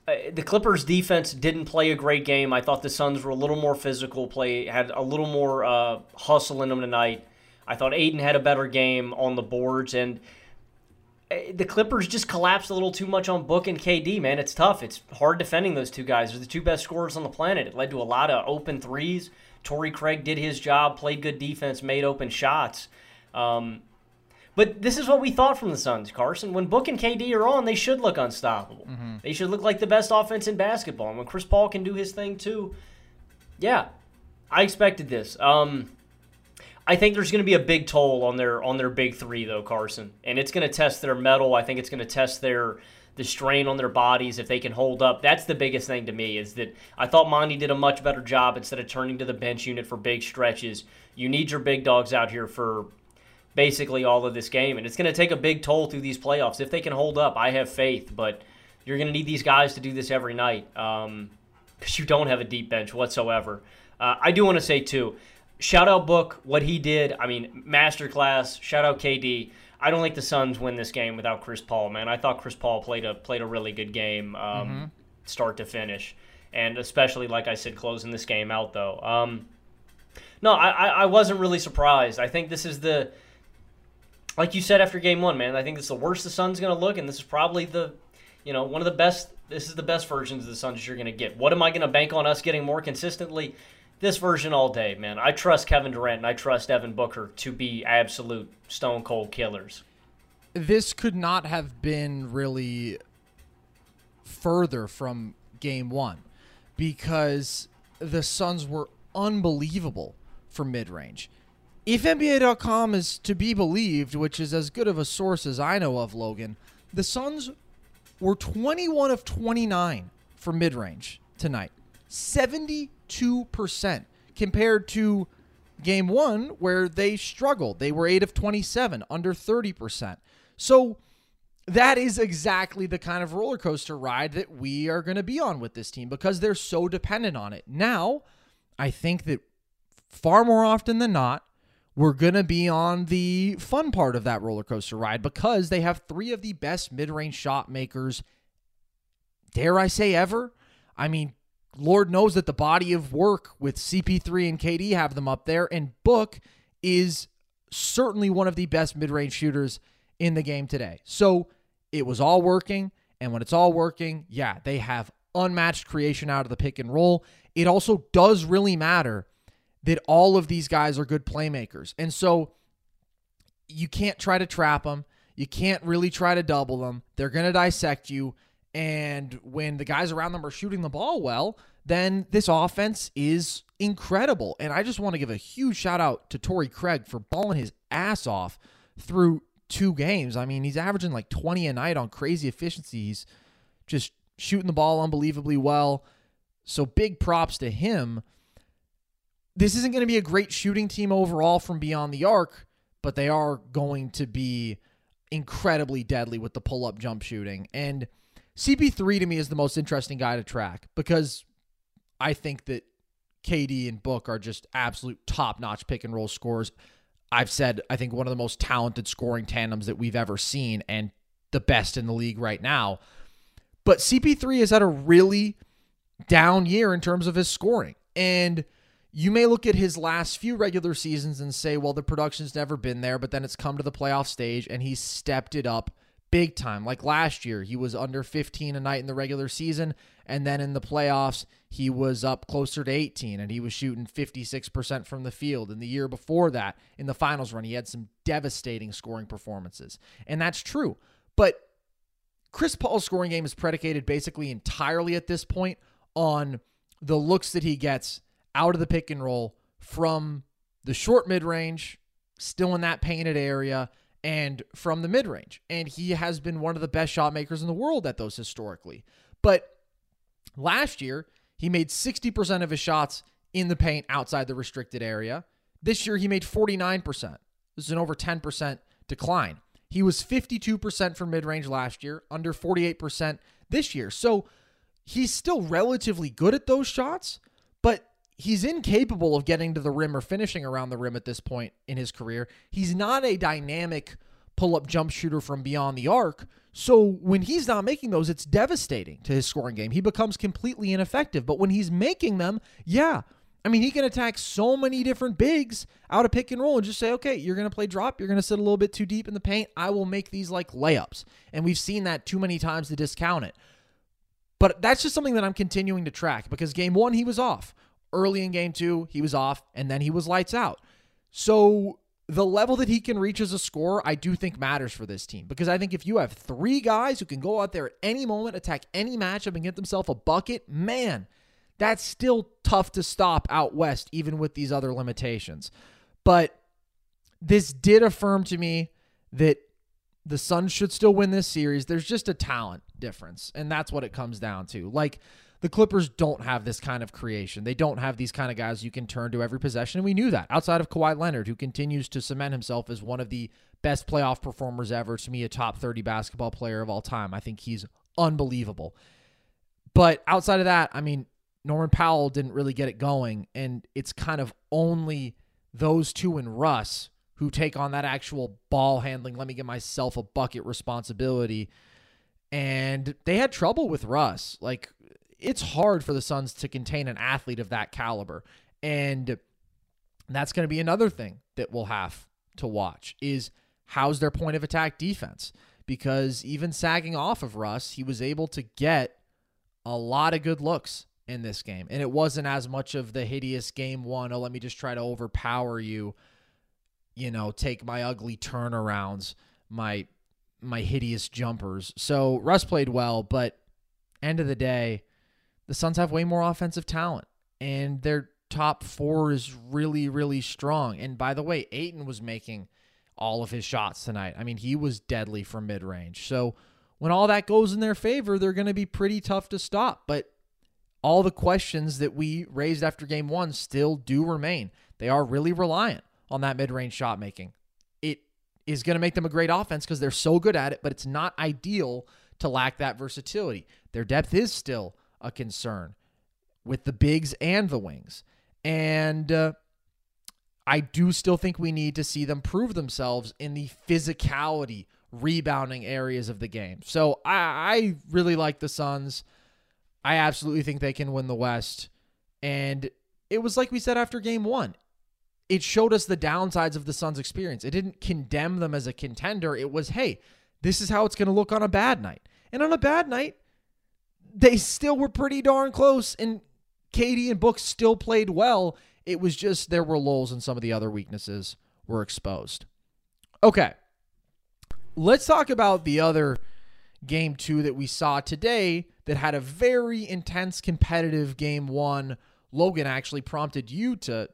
uh, the Clippers defense didn't play a great game. I thought the Suns were a little more physical, play had a little more uh, hustle in them tonight. I thought Ayton had a better game on the boards, and uh, the Clippers just collapsed a little too much on Book and KD. Man, it's tough. It's hard defending those two guys. They're the two best scorers on the planet. It led to a lot of open threes. Torrey Craig did his job, played good defense, made open shots. Um, but this is what we thought from the Suns, Carson. When Book and KD are on, they should look unstoppable. Mm-hmm. They should look like the best offense in basketball. And when Chris Paul can do his thing too, yeah, I expected this. Um, I think there's going to be a big toll on their on their big three though, Carson, and it's going to test their mettle. I think it's going to test their the strain on their bodies if they can hold up. That's the biggest thing to me is that I thought Monty did a much better job instead of turning to the bench unit for big stretches. You need your big dogs out here for basically all of this game. And it's going to take a big toll through these playoffs. If they can hold up, I have faith. But you're going to need these guys to do this every night because um, you don't have a deep bench whatsoever. Uh, I do want to say, too, shout out Book, what he did. I mean, masterclass. Shout out KD. I don't think the Suns win this game without Chris Paul, man. I thought Chris Paul played a played a really good game, um, mm-hmm. start to finish, and especially like I said, closing this game out though. Um, no, I, I wasn't really surprised. I think this is the like you said after game one, man, I think this is the worst the Suns going to look, and this is probably the, you know, one of the best. This is the best versions of the Suns you're going to get. What am I going to bank on us getting more consistently? This version all day, man. I trust Kevin Durant and I trust Devin Booker to be absolute stone cold killers. This could not have been really further from game one because the Suns were unbelievable for mid range if NBA.com is to be believed, which is as good of a source as I know of, Logan, the Suns were 21 of 29 for mid range tonight. 72% compared to game one, where they struggled. They were 8 of 27, under 30%. So that is exactly the kind of roller coaster ride that we are going to be on with this team because they're so dependent on it. Now, I think that far more often than not, we're going to be on the fun part of that roller coaster ride because they have three of the best mid range shot makers, dare I say, ever. I mean, Lord knows that the body of work with CP3 and KD have them up there, and Book is certainly one of the best mid range shooters in the game today. So it was all working. And when it's all working, yeah, they have unmatched creation out of the pick and roll. It also does really matter that all of these guys are good playmakers. And so you can't try to trap them. You can't really try to double them. They're going to dissect you. And when the guys around them are shooting the ball well, then this offense is incredible. And I just want to give a huge shout out to Torrey Craig for balling his ass off through two games. I mean, he's averaging like 20 a night on crazy efficiencies, just shooting the ball unbelievably well. So big props to him. This isn't going to be a great shooting team overall from beyond the arc, but they are going to be incredibly deadly with the pull up jump shooting. And CP3 to me is the most interesting guy to track because I think that KD and Book are just absolute top notch pick and roll scores. I've said, I think one of the most talented scoring tandems that we've ever seen and the best in the league right now. But CP3 has had a really down year in terms of his scoring. And you may look at his last few regular seasons and say, well, the production's never been there, but then it's come to the playoff stage and he's stepped it up big time. Like last year, he was under 15 a night in the regular season. And then in the playoffs, he was up closer to 18 and he was shooting 56% from the field. And the year before that, in the finals run, he had some devastating scoring performances. And that's true. But Chris Paul's scoring game is predicated basically entirely at this point on the looks that he gets out of the pick and roll from the short mid range, still in that painted area, and from the mid range. And he has been one of the best shot makers in the world at those historically. But last year, he made 60% of his shots in the paint outside the restricted area. This year, he made 49%. This is an over 10% decline. He was 52% for mid range last year, under 48% this year. So he's still relatively good at those shots, he's incapable of getting to the rim or finishing around the rim at this point in his career. He's not a dynamic pull up jump shooter from beyond the arc. So when he's not making those, it's devastating to his scoring game. He becomes completely ineffective. But when he's making them, yeah. I mean, he can attack so many different bigs out of pick and roll and just say, okay, you're going to play drop. You're going to sit a little bit too deep in the paint. I will make these like layups. And we've seen that too many times to discount it. But that's just something that I'm continuing to track because game one, he was off. Early in game two, he was off, and then he was lights out. So the level that he can reach as a scorer, I do think matters for this team because I think if you have three guys who can go out there at any moment, attack any matchup, and get themselves a bucket, man, that's still tough to stop out west, even with these other limitations. But this did affirm to me that the Suns should still win this series. There's just a talent difference, and that's what it comes down to. Like, the Clippers don't have this kind of creation. They don't have these kind of guys you can turn to every possession. And we knew that outside of Kawhi Leonard, who continues to cement himself as one of the best playoff performers ever, to me, a top 30 basketball player of all time. I think he's unbelievable. But outside of that, I mean, Norman Powell didn't really get it going. And it's kind of only those two and Russ who take on that actual ball handling, let me get myself a bucket responsibility. And they had trouble with Russ. Like, it's hard for the Suns to contain an athlete of that caliber. And that's going to be another thing that we'll have to watch is how's their point of attack defense? Because even sagging off of Russ, he was able to get a lot of good looks in this game. And it wasn't as much of the hideous game one, oh, let me just try to overpower you, you know, take my ugly turnarounds, my my hideous jumpers. So Russ played well, but end of the day, the Suns have way more offensive talent, and their top four is really, really strong. And by the way, Ayton was making all of his shots tonight. I mean, he was deadly from mid range. So when all that goes in their favor, they're going to be pretty tough to stop. But all the questions that we raised after game one still do remain. They are really reliant on that mid range shot making. It is going to make them a great offense because they're so good at it, but it's not ideal to lack that versatility. Their depth is still a concern with the bigs and the wings. And uh, I do still think we need to see them prove themselves in the physicality, rebounding areas of the game. So I, I really like the Suns. I absolutely think they can win the West. And it was like we said after game one it showed us the downsides of the Suns' experience. It didn't condemn them as a contender. It was, hey, this is how it's going to look on a bad night. And on a bad night, they still were pretty darn close, and KD and Book still played well. It was just there were lulls and some of the other weaknesses were exposed. Okay. Let's talk about the other game two that we saw today that had a very intense competitive game one. Logan actually prompted you to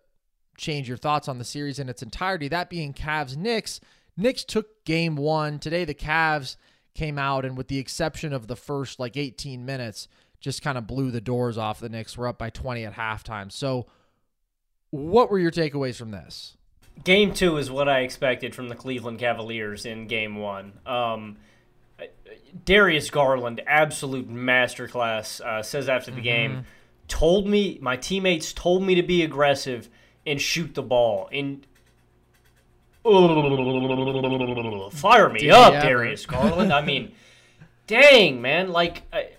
change your thoughts on the series in its entirety, that being Cavs Knicks. Knicks took game one. Today, the Cavs came out, and with the exception of the first like 18 minutes, just kind of blew the doors off the Knicks. We're up by 20 at halftime. So, what were your takeaways from this? Game two is what I expected from the Cleveland Cavaliers in game one. Um, Darius Garland, absolute masterclass, uh, says after the mm-hmm. game, told me, my teammates told me to be aggressive and shoot the ball. And fire me up, Darius Garland. I mean, dang, man. Like, I,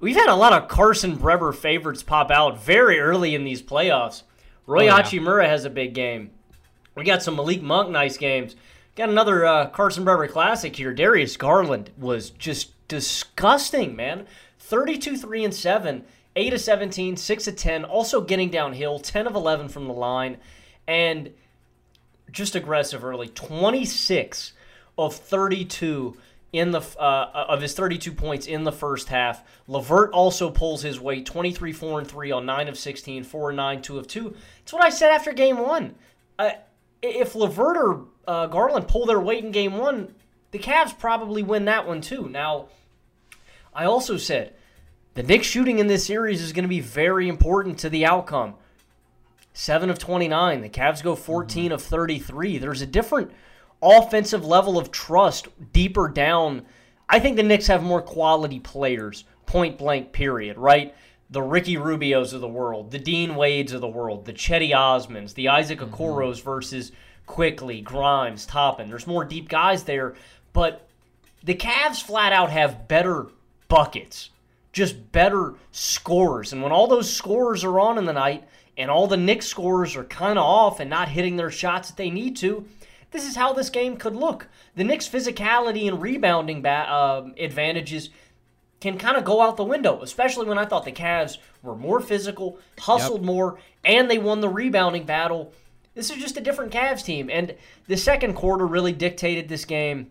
we've had a lot of Carson Brever favorites pop out very early in these playoffs. Roy oh, yeah. Hachimura has a big game. We got some Malik Monk nice games. Got another uh, Carson Brever classic here. Darius Garland was just disgusting, man. 32 3 and 7, 8 of 17, 6 of 10, also getting downhill, 10 of 11 from the line. And just aggressive early. 26 of 32 in the uh, of his 32 points in the first half. LeVert also pulls his weight, 23 4 and 3 on 9 of 16, 4 and 9, 2 of 2. It's what I said after game 1. Uh, if LeVert or uh, Garland pull their weight in game 1, the Cavs probably win that one too. Now, I also said the Knicks shooting in this series is going to be very important to the outcome. 7 of 29. The Cavs go 14 mm-hmm. of 33. There's a different offensive level of trust deeper down. I think the Knicks have more quality players, point blank, period, right? The Ricky Rubios of the world, the Dean Wades of the world, the Cedi Osmans, the Isaac mm-hmm. Okoros versus Quickley, Grimes, Toppin. There's more deep guys there, but the Cavs flat out have better buckets, just better scorers. And when all those scorers are on in the night, and all the Knicks scores are kind of off and not hitting their shots that they need to, this is how this game could look. The Knicks' physicality and rebounding ba- uh, advantages can kind of go out the window, especially when I thought the Cavs were more physical, hustled yep. more, and they won the rebounding battle. This is just a different Cavs team. And the second quarter really dictated this game.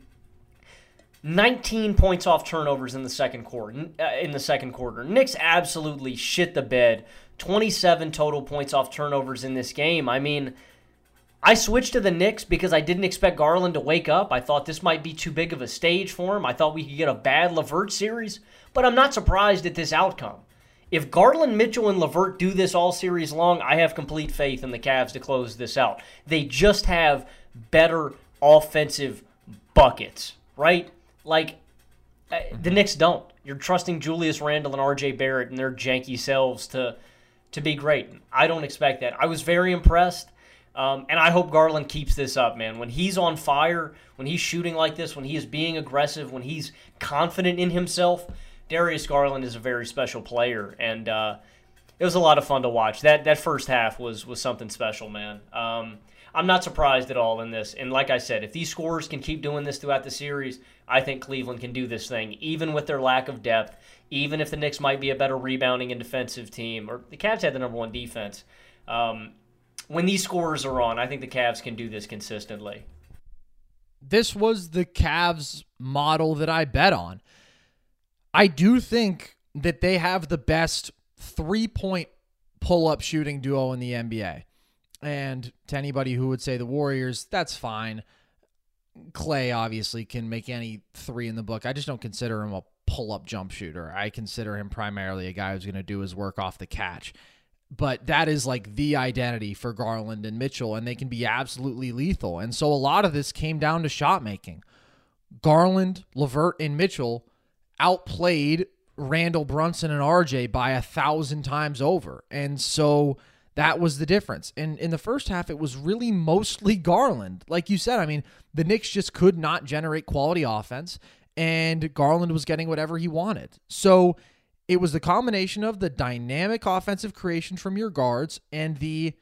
19 points off turnovers in the second quarter. Uh, in the second quarter, Knicks absolutely shit the bed 27 total points off turnovers in this game. I mean, I switched to the Knicks because I didn't expect Garland to wake up. I thought this might be too big of a stage for him. I thought we could get a bad LeVert series, but I'm not surprised at this outcome. If Garland, Mitchell, and LeVert do this all series long, I have complete faith in the Cavs to close this out. They just have better offensive buckets, right? Like, uh, the Knicks don't. You're trusting Julius Randle and RJ Barrett and their janky selves to to be great. I don't expect that. I was very impressed. Um, and I hope Garland keeps this up, man. When he's on fire, when he's shooting like this, when he is being aggressive, when he's confident in himself, Darius Garland is a very special player, and uh, it was a lot of fun to watch. That that first half was was something special, man. Um, I'm not surprised at all in this. And like I said, if these scorers can keep doing this throughout the series, I think Cleveland can do this thing, even with their lack of depth, even if the Knicks might be a better rebounding and defensive team, or the Cavs had the number one defense. Um, when these scorers are on, I think the Cavs can do this consistently. This was the Cavs model that I bet on. I do think that they have the best three point pull up shooting duo in the NBA. And to anybody who would say the Warriors, that's fine. Klay obviously can make any three in the book. I just don't consider him a pull up jump shooter. I consider him primarily a guy who's going to do his work off the catch. But that is like the identity for Garland and Mitchell, and they can be absolutely lethal. And so a lot of this came down to shot making. Garland, LeVert, and Mitchell outplayed Randle Brunson and RJ by a thousand times over. And so that was the difference. And in the first half, it was really mostly Garland. Like you said, I mean, the Knicks just could not generate quality offense, and Garland was getting whatever he wanted. So it was the combination of the dynamic offensive creation from your guards and the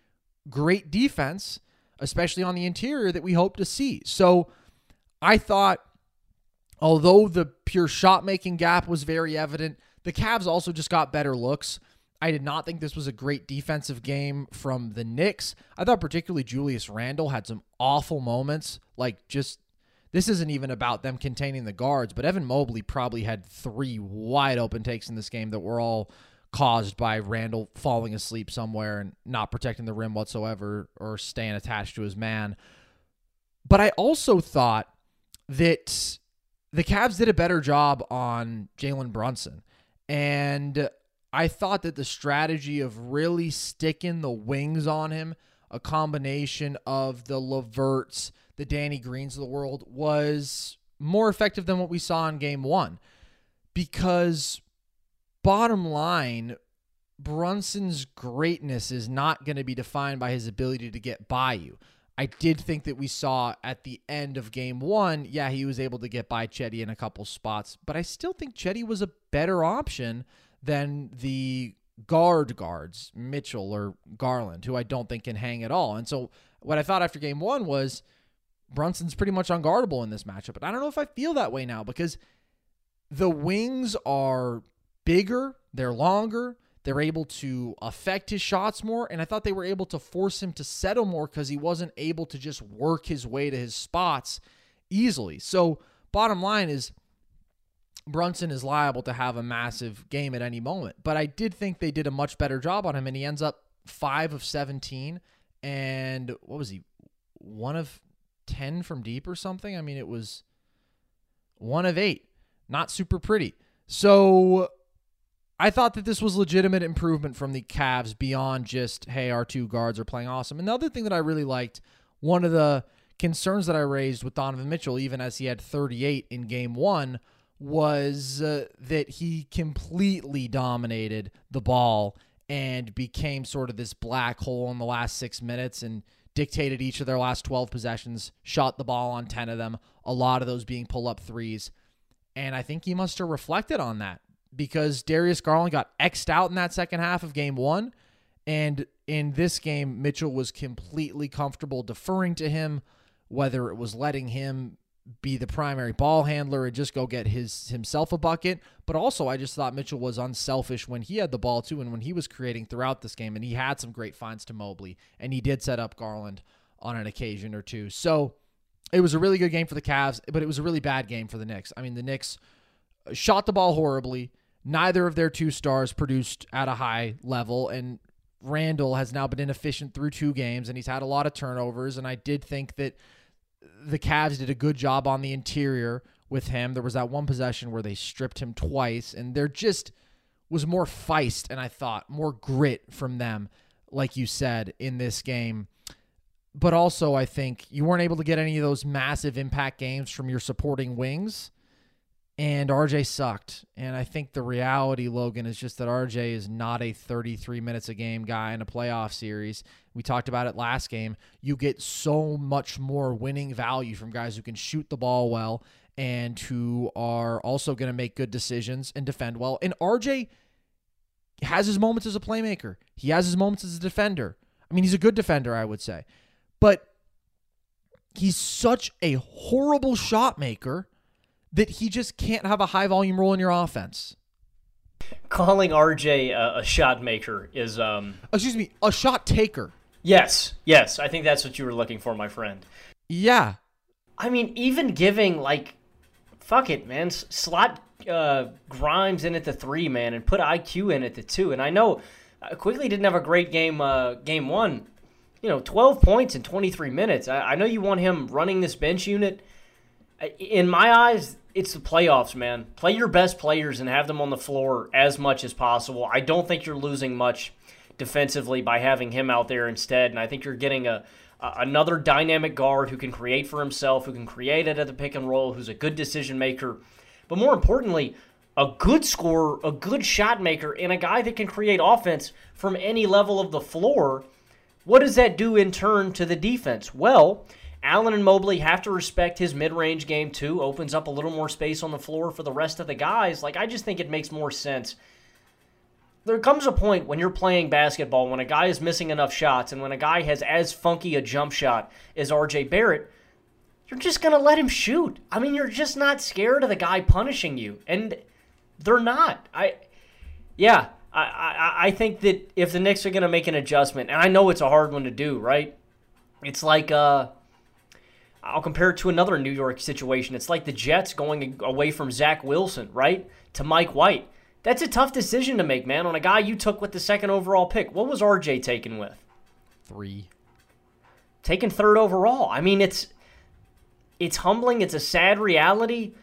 great defense especially on the interior, that we hope to see. So I thought, although the pure shot making gap was very evident, the Cavs also just got better looks. I did not think this was a great defensive game from the Knicks. I thought particularly Julius Randle had some awful moments, like just this isn't even about them containing the guards, but Evan Mobley probably had three wide open takes in this game that were all caused by Randle falling asleep somewhere and not protecting the rim whatsoever or staying attached to his man. But I also thought that the Cavs did a better job on Jalen Brunson. And I thought that the strategy of really sticking the wings on him, a combination of the LeVerts, the Danny Greens of the world, was more effective than what we saw in game one. Because bottom line, Brunson's greatness is not going to be defined by his ability to get by you. I did think that we saw at the end of game one, yeah, he was able to get by Cedi in a couple spots, but I still think Cedi was a better option than the guard guards, Mitchell or Garland, who I don't think can hang at all. And so what I thought after game one was Brunson's pretty much unguardable in this matchup. But I don't know if I feel that way now because the wings are bigger, they're longer, they're able to affect his shots more. And I thought they were able to force him to settle more because he wasn't able to just work his way to his spots easily. So, bottom line is Brunson is liable to have a massive game at any moment. But I did think they did a much better job on him, and he ends up five of 17. And what was he? One of 10 from deep or something? I mean, it was one of eight. Not super pretty. So I thought that this was legitimate improvement from the Cavs beyond just, hey, our two guards are playing awesome. And the other thing that I really liked, one of the concerns that I raised with Donovan Mitchell, even as he had 38 in game one, was uh, that he completely dominated the ball and became sort of this black hole in the last six minutes and dictated each of their last 12 possessions, shot the ball on 10 of them, a lot of those being pull up threes. And I think he must have reflected on that because Darius Garland got X'd out in that second half of game one. And in this game, Mitchell was completely comfortable deferring to him, whether it was letting him be the primary ball handler and just go get his himself a bucket. But also I just thought Mitchell was unselfish when he had the ball too and when he was creating throughout this game and he had some great finds to Mobley and he did set up Garland on an occasion or two. So it was a really good game for the Cavs, but it was a really bad game for the Knicks. I mean, the Knicks shot the ball horribly. Neither of their two stars produced at a high level, and Randle has now been inefficient through two games, and he's had a lot of turnovers. And I did think that the Cavs did a good job on the interior with him. There was that one possession where they stripped him twice, and there just was more feist, and I thought more grit from them, like you said in this game. But also, I think you weren't able to get any of those massive impact games from your supporting wings and RJ sucked. And I think the reality, Logan, is just that RJ is not a 33 minutes a game guy in a playoff series. We talked about it last game. You get so much more winning value from guys who can shoot the ball well and who are also going to make good decisions and defend well. And RJ has his moments as a playmaker, he has his moments as a defender. I mean, he's a good defender, I would say. But he's such a horrible shot maker that he just can't have a high volume role in your offense. Calling RJ a, a shot maker is um excuse me, a shot taker. Yes, yes, I think that's what you were looking for, my friend. Yeah. I mean, even giving like fuck it, man, slot uh, Grimes in at the 3, man, and put IQ in at the 2. And I know uh, Quickley didn't have a great game uh, game 1. You know, 12 points in 23 minutes. I, I know you want him running this bench unit. In my eyes, it's the playoffs, man. Play your best players and have them on the floor as much as possible. I don't think you're losing much defensively by having him out there instead, and I think you're getting a, a another dynamic guard who can create for himself, who can create it at the pick and roll, who's a good decision maker, but more importantly, a good scorer, a good shot maker, and a guy that can create offense from any level of the floor. What does that do in turn to the defense? Well, Allen and Mobley have to respect his mid range game too. Opens up a little more space on the floor for the rest of the guys. Like, I just think it makes more sense there comes a point when you're playing basketball when a guy is missing enough shots and when a guy has as funky a jump shot as RJ Barrett, you're just going to let him shoot. I mean, you're just not scared of the guy punishing you. And they're not. I yeah, I, I, I think that if the Knicks are going to make an adjustment, and I know it's a hard one to do, right? It's like uh I'll compare it to another New York situation. It's like the Jets going away from Zach Wilson, right? To Mike White. That's a tough decision to make, man, on a guy you took with the second overall pick. What was RJ taken with? Three. Taken third overall. I mean, it's it's humbling. It's a sad reality.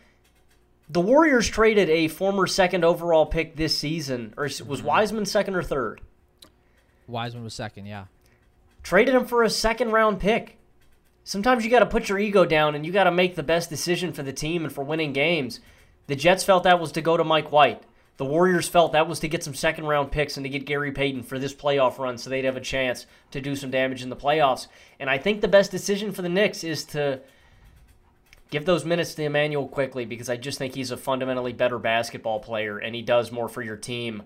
The Warriors traded a former second overall pick this season, or was mm-hmm. Wiseman second or third? Wiseman was second, yeah. Traded him for a second round pick. Sometimes you got to put your ego down and you got to make the best decision for the team and for winning games. The Jets felt that was to go to Mike White. The Warriors felt that was to get some second round picks and to get Gary Payton for this playoff run so they'd have a chance to do some damage in the playoffs. And I think the best decision for the Knicks is to give those minutes to Emmanuel Quickley because I just think he's a fundamentally better basketball player and he does more for your team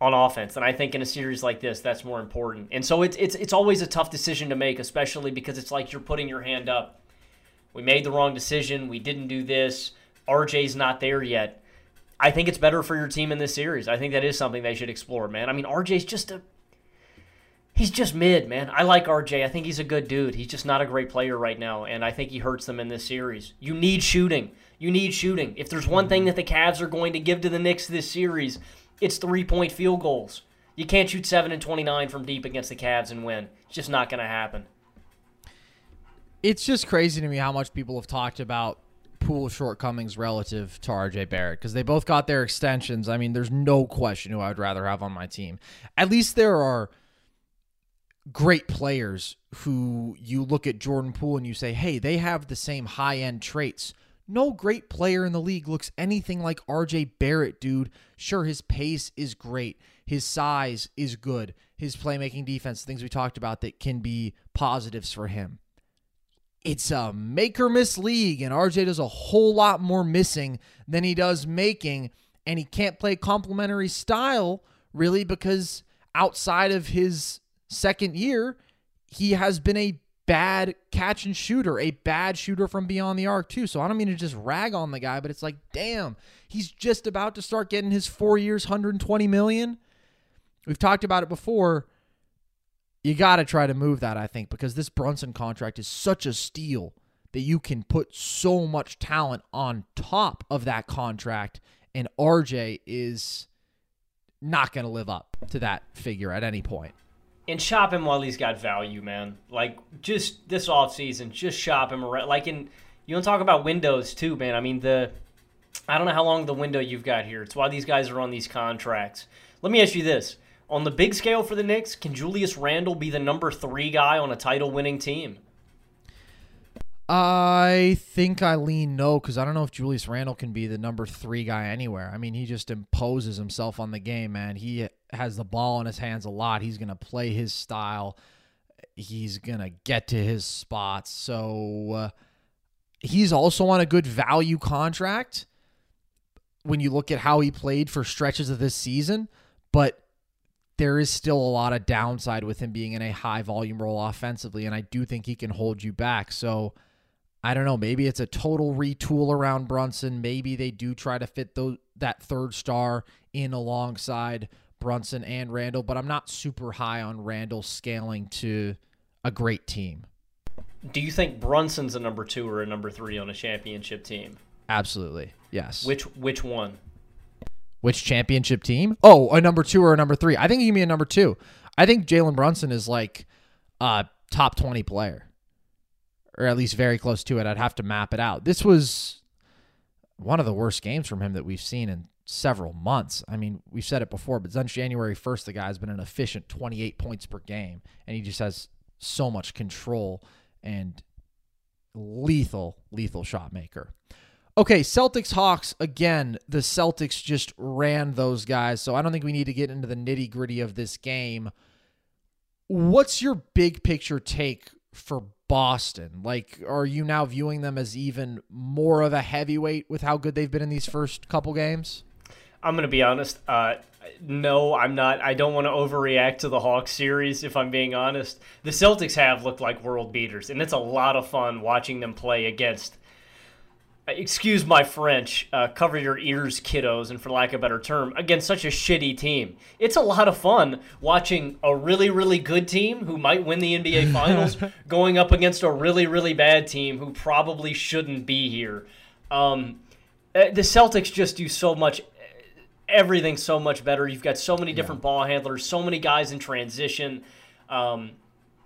on offense. And I think in a series like this, that's more important. And so it's it's it's always a tough decision to make, especially because it's like you're putting your hand up. We made the wrong decision. We didn't do this. RJ's not there yet. I think it's better for your team in this series. I think that is something they should explore, man. I mean, RJ's just a he's just mid, man. I like RJ. I think he's a good dude. He's just not a great player right now, and I think he hurts them in this series. You need shooting. You need shooting. If there's one thing that the Cavs are going to give to the Knicks this series, it's three point field goals. You can't shoot 7 and 29 from deep against the Cavs and win. It's just not going to happen. It's just crazy to me how much people have talked about Poole shortcomings relative to RJ Barrett because they both got their extensions. I mean, there's no question who I would rather have on my team. At least there are great players who you look at Jordan Poole and you say, hey, they have the same high end traits. No great player in the league looks anything like RJ Barrett, dude. Sure, his pace is great. His size is good. His playmaking defense, things we talked about that can be positives for him. It's a make or miss league, and RJ does a whole lot more missing than he does making. And he can't play complementary style really because outside of his second year, he has been a bad catch and shooter, a bad shooter from beyond the arc, too. So I don't mean to just rag on the guy, but it's like, damn, he's just about to start getting his four years, 120 million. We've talked about it before. You got to try to move that, I think, because this Brunson contract is such a steal that you can put so much talent on top of that contract. And RJ is not going to live up to that figure at any point and shop him while he's got value, man. Like just this off season, just shop him around. Like in you don't talk about windows too, man. I mean the I don't know how long the window you've got here. It's why these guys are on these contracts. Let me ask you this. On the big scale for the Knicks, can Julius Randle be the number three guy on a title winning team? I think I lean no because I don't know if Julius Randle can be the number three guy anywhere. I mean, he just imposes himself on the game, man. He has the ball in his hands a lot. He's going to play his style. He's going to get to his spots. So uh, he's also on a good value contract when you look at how he played for stretches of this season, but there is still a lot of downside with him being in a high volume role offensively, and I do think he can hold you back. So I don't know. Maybe it's a total retool around Brunson. Maybe they do try to fit that third star in alongside Brunson and Randle, but I'm not super high on Randle scaling to a great team. Do you think Brunson's a number two or a number three on a championship team? Absolutely. Yes. Which which one? Which championship team? Oh, a number two or a number three. I think he can be a number two. I think Jalen Brunson is like a top 20 player, or at least very close to it. I'd have to map it out. This was one of the worst games from him that we've seen in several months. I mean, we've said it before, but since January 1st, the guy's been an efficient 28 points per game, and he just has so much control and lethal, lethal shot maker. Okay, Celtics Hawks again. The Celtics just ran those guys, so I don't think we need to get into the nitty gritty of this game. What's your big picture take for Boston? Like, are you now viewing them as even more of a heavyweight with how good they've been in these first couple games? I'm going to be honest. Uh, no, I'm not. I don't want to overreact to the Hawks series, if I'm being honest. The Celtics have looked like world beaters, and it's a lot of fun watching them play against. Excuse my French, uh, cover your ears, kiddos, and for lack of a better term, against such a shitty team. It's a lot of fun watching a really, really good team who might win the NBA Finals going up against a really, really bad team who probably shouldn't be here. Um, uh, the Celtics just do so much everything so much better. You've got so many different ball handlers, so many guys in transition, um,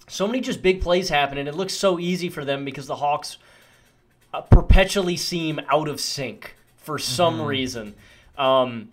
so many just big plays happening. It looks so easy for them because the Hawks uh, perpetually seem out of sync for some reason. Um,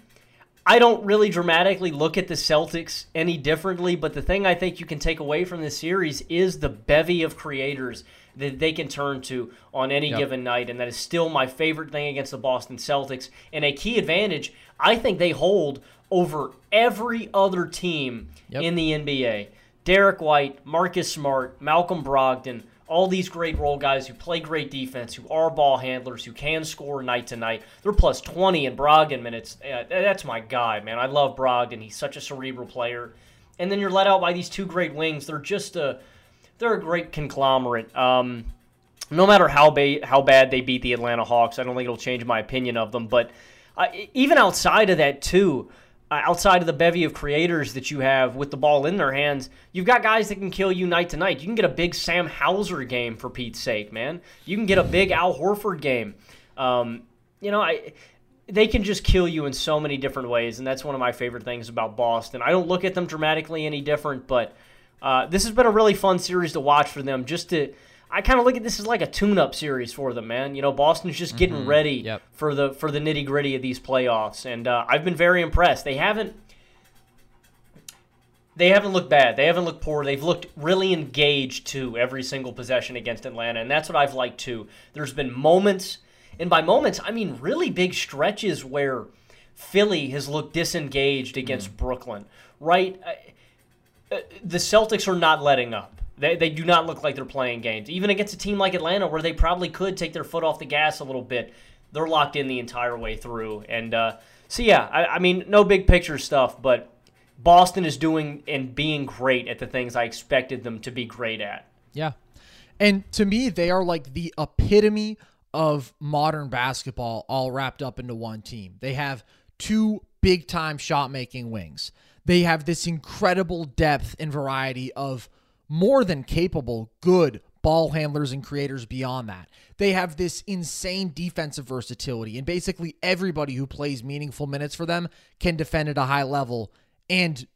I don't really dramatically look at the Celtics any differently, but the thing I think you can take away from this series is the bevy of creators that they can turn to on any given night, and that is still my favorite thing against the Boston Celtics. And a key advantage I think they hold over every other team Yep. in the NBA. Derrick White, Marcus Smart, Malcolm Brogdon, all these great role guys who play great defense, who are ball handlers, who can score night to night. They're plus 20 in Brogdon minutes. Uh, that's my guy, man. I love Brogdon. He's such a cerebral player. And then you're let out by these two great wings. They're just a they're a great conglomerate. Um, no matter how ba- how bad they beat the Atlanta Hawks, I don't think it'll change my opinion of them. But uh, even outside of that, too, uh, outside of the bevy of creators that you have with the ball in their hands, you've got guys that can kill you night to night. You can get a big Sam Hauser game for Pete's sake, man. You can get a big Al Horford game. Um, you know, I they can just kill you in so many different ways, and that's one of my favorite things about Boston. I don't look at them dramatically any different, but uh, this has been a really fun series to watch for them. Just to, I kind of look at this as like a tune-up series for them, man. You know, Boston's just getting ready Yep. for the for the nitty gritty of these playoffs, and uh, I've been very impressed. They haven't. They haven't looked bad. They haven't looked poor. They've looked really engaged to every single possession against Atlanta, and that's what I've liked too. There's been moments, and by moments I mean really big stretches where Philly has looked disengaged against Brooklyn. Right? Uh, the Celtics are not letting up. They, they do not look like they're playing games. Even against a team like Atlanta, where they probably could take their foot off the gas a little bit, they're locked in the entire way through. And uh, so, yeah, I, I mean, no big picture stuff, but Boston is doing and being great at the things I expected them to be great at. Yeah. And to me, they are like the epitome of modern basketball all wrapped up into one team. They have two big time shot making wings. They have this incredible depth and variety of more than capable, good ball handlers and creators beyond that. They have this insane defensive versatility, and basically everybody who plays meaningful minutes for them can defend at a high level and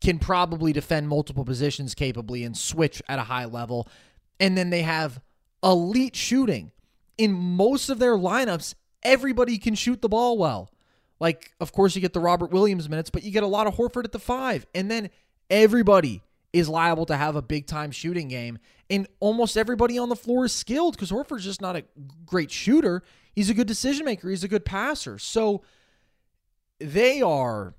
can probably defend multiple positions capably and switch at a high level. And then they have elite shooting. In most of their lineups, everybody can shoot the ball well. Like, of course, you get the Robert Williams minutes, but you get a lot of Horford at the five. And then everybody is liable to have a big time shooting game. And almost everybody on the floor is skilled because Horford's just not a great shooter. He's a good decision maker, he's a good passer. So they are,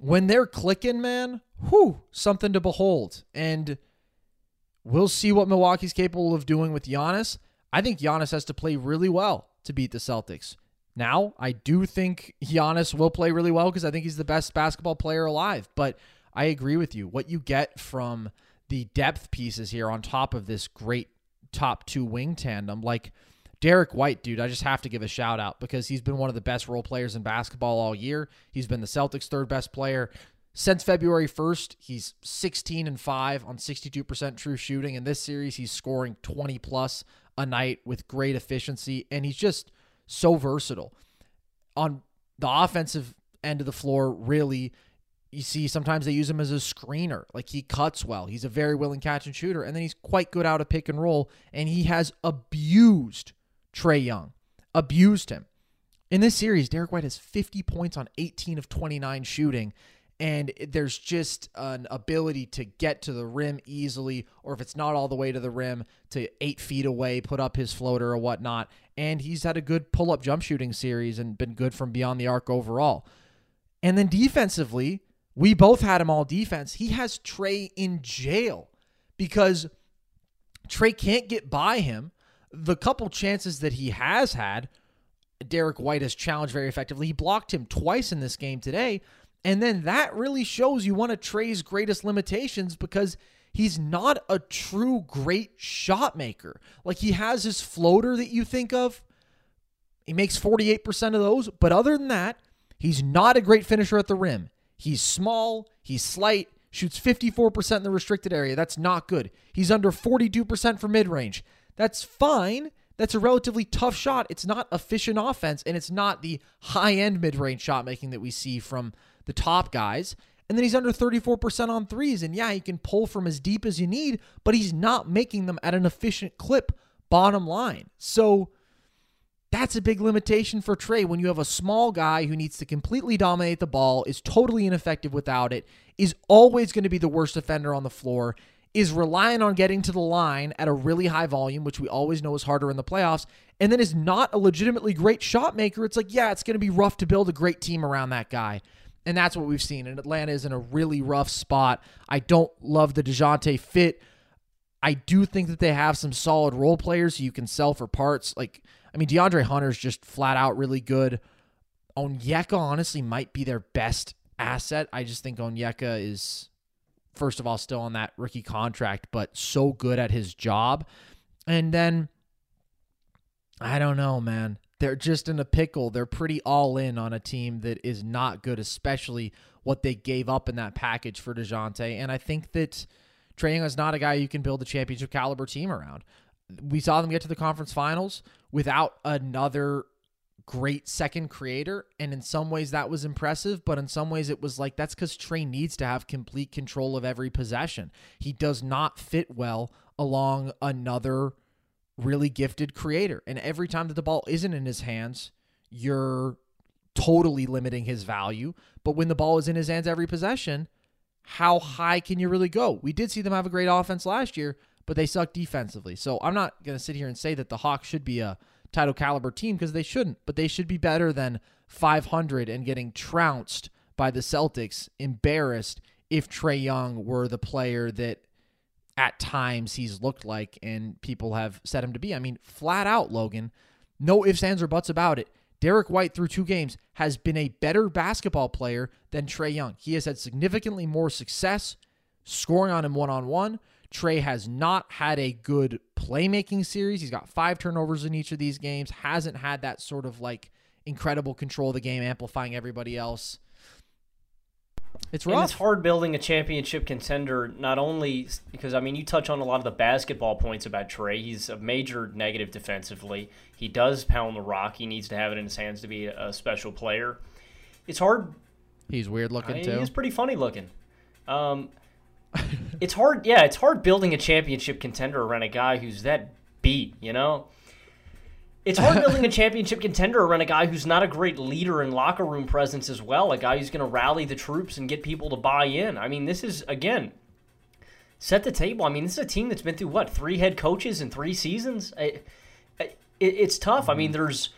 when they're clicking, man, whew, something to behold. And we'll see what Milwaukee's capable of doing with Giannis. I think Giannis has to play really well to beat the Celtics. Now, I do think Giannis will play really well because I think he's the best basketball player alive. But I agree with you. What you get from the depth pieces here on top of this great top two wing tandem, like Derrick White, dude, I just have to give a shout out because he's been one of the best role players in basketball all year. He's been the Celtics' third best player since February 1st. He's 16 and 5 on 62% true shooting. In this series, he's scoring 20 plus a night with great efficiency, and he's just so versatile. On the offensive end of the floor, really, you see sometimes they use him as a screener. Like he cuts well. He's a very willing catch and shooter, and then he's quite good out of pick and roll, and he has abused Trae Young, abused him. In this series, Derrick White has 50 points on 18 of 29 shooting, and there's just an ability to get to the rim easily, or if it's not all the way to the rim, to eight feet away, put up his floater or whatnot. And he's had a good pull up jump shooting series and been good from beyond the arc overall. And then defensively, we both had him all defense. He has Trae in jail because Trae can't get by him. The couple chances that he has had, Derrick White has challenged very effectively. He blocked him twice in this game today. And then that really shows you one of Trae's greatest limitations because he's not a true great shot maker. Like he has his floater that you think of. He makes 48% of those, but other than that, he's not a great finisher at the rim. He's small, he's slight, shoots 54% in the restricted area. That's not good. He's under 42% for mid range. That's fine. That's a relatively tough shot. It's not efficient offense, and it's not the high end mid range shot making that we see from the top guys. And then he's under 34% on threes. And yeah, he can pull from as deep as you need, but he's not making them at an efficient clip, bottom line. So that's a big limitation for Trae when you have a small guy who needs to completely dominate the ball, is totally ineffective without it, is always going to be the worst defender on the floor, is relying on getting to the line at a really high volume, which we always know is harder in the playoffs, and then is not a legitimately great shot maker. It's like, yeah, it's going to be rough to build a great team around that guy. And that's what we've seen. And Atlanta is in a really rough spot. I don't love the Dejounte fit. I do think that they have some solid role players you can sell for parts. Like, I mean, DeAndre Hunter's just flat out really good. Onyeka honestly might be their best asset. I just think Onyeka is, first of all, still on that rookie contract, but so good at his job. And then, I don't know, man they're just in a pickle. They're pretty all in on a team that is not good, especially what they gave up in that package for Dejounte. And I think that Trae Young is not a guy you can build a championship caliber team around. We saw them get to the conference finals without another great second creator. And in some ways that was impressive, but in some ways it was like that's because Trae needs to have complete control of every possession. He does not fit well along another really gifted creator. And every time that the ball isn't in his hands, you're totally limiting his value. But when the ball is in his hands every possession, how high can you really go? We did see them have a great offense last year, but they suck defensively. So I'm not going to sit here and say that the Hawks should be a title caliber team because they shouldn't, but they should be better than 500 and getting trounced by the Celtics, embarrassed if Trae Young were the player that at times he's looked like and people have set him to be. I mean, flat out, Logan, no ifs, ands, or buts about it. Derrick White, through two games, has been a better basketball player than Trae Young. He has had significantly more success scoring on him one on one. Trae has not had a good playmaking series. He's got five turnovers in each of these games, hasn't had that sort of like incredible control of the game, amplifying everybody else. It's rough. And it's hard building a championship contender, not only because, I mean, you touch on a lot of the basketball points about Trae. He's a major negative defensively. He does pound the rock. He needs to have it in his hands to be a, special player. It's hard. He's weird looking, I, too. He's pretty funny looking. Um, it's hard. Yeah, it's hard building a championship contender around a guy who's that beat, you know? It's hard building a championship contender around a guy who's not a great leader and locker room presence as well. A guy who's going to rally the troops and get people to buy in. I mean, this is again set the table. I mean, this is a team that's been through what three head coaches in three seasons. It, it, it's tough. Mm-hmm. I mean, there's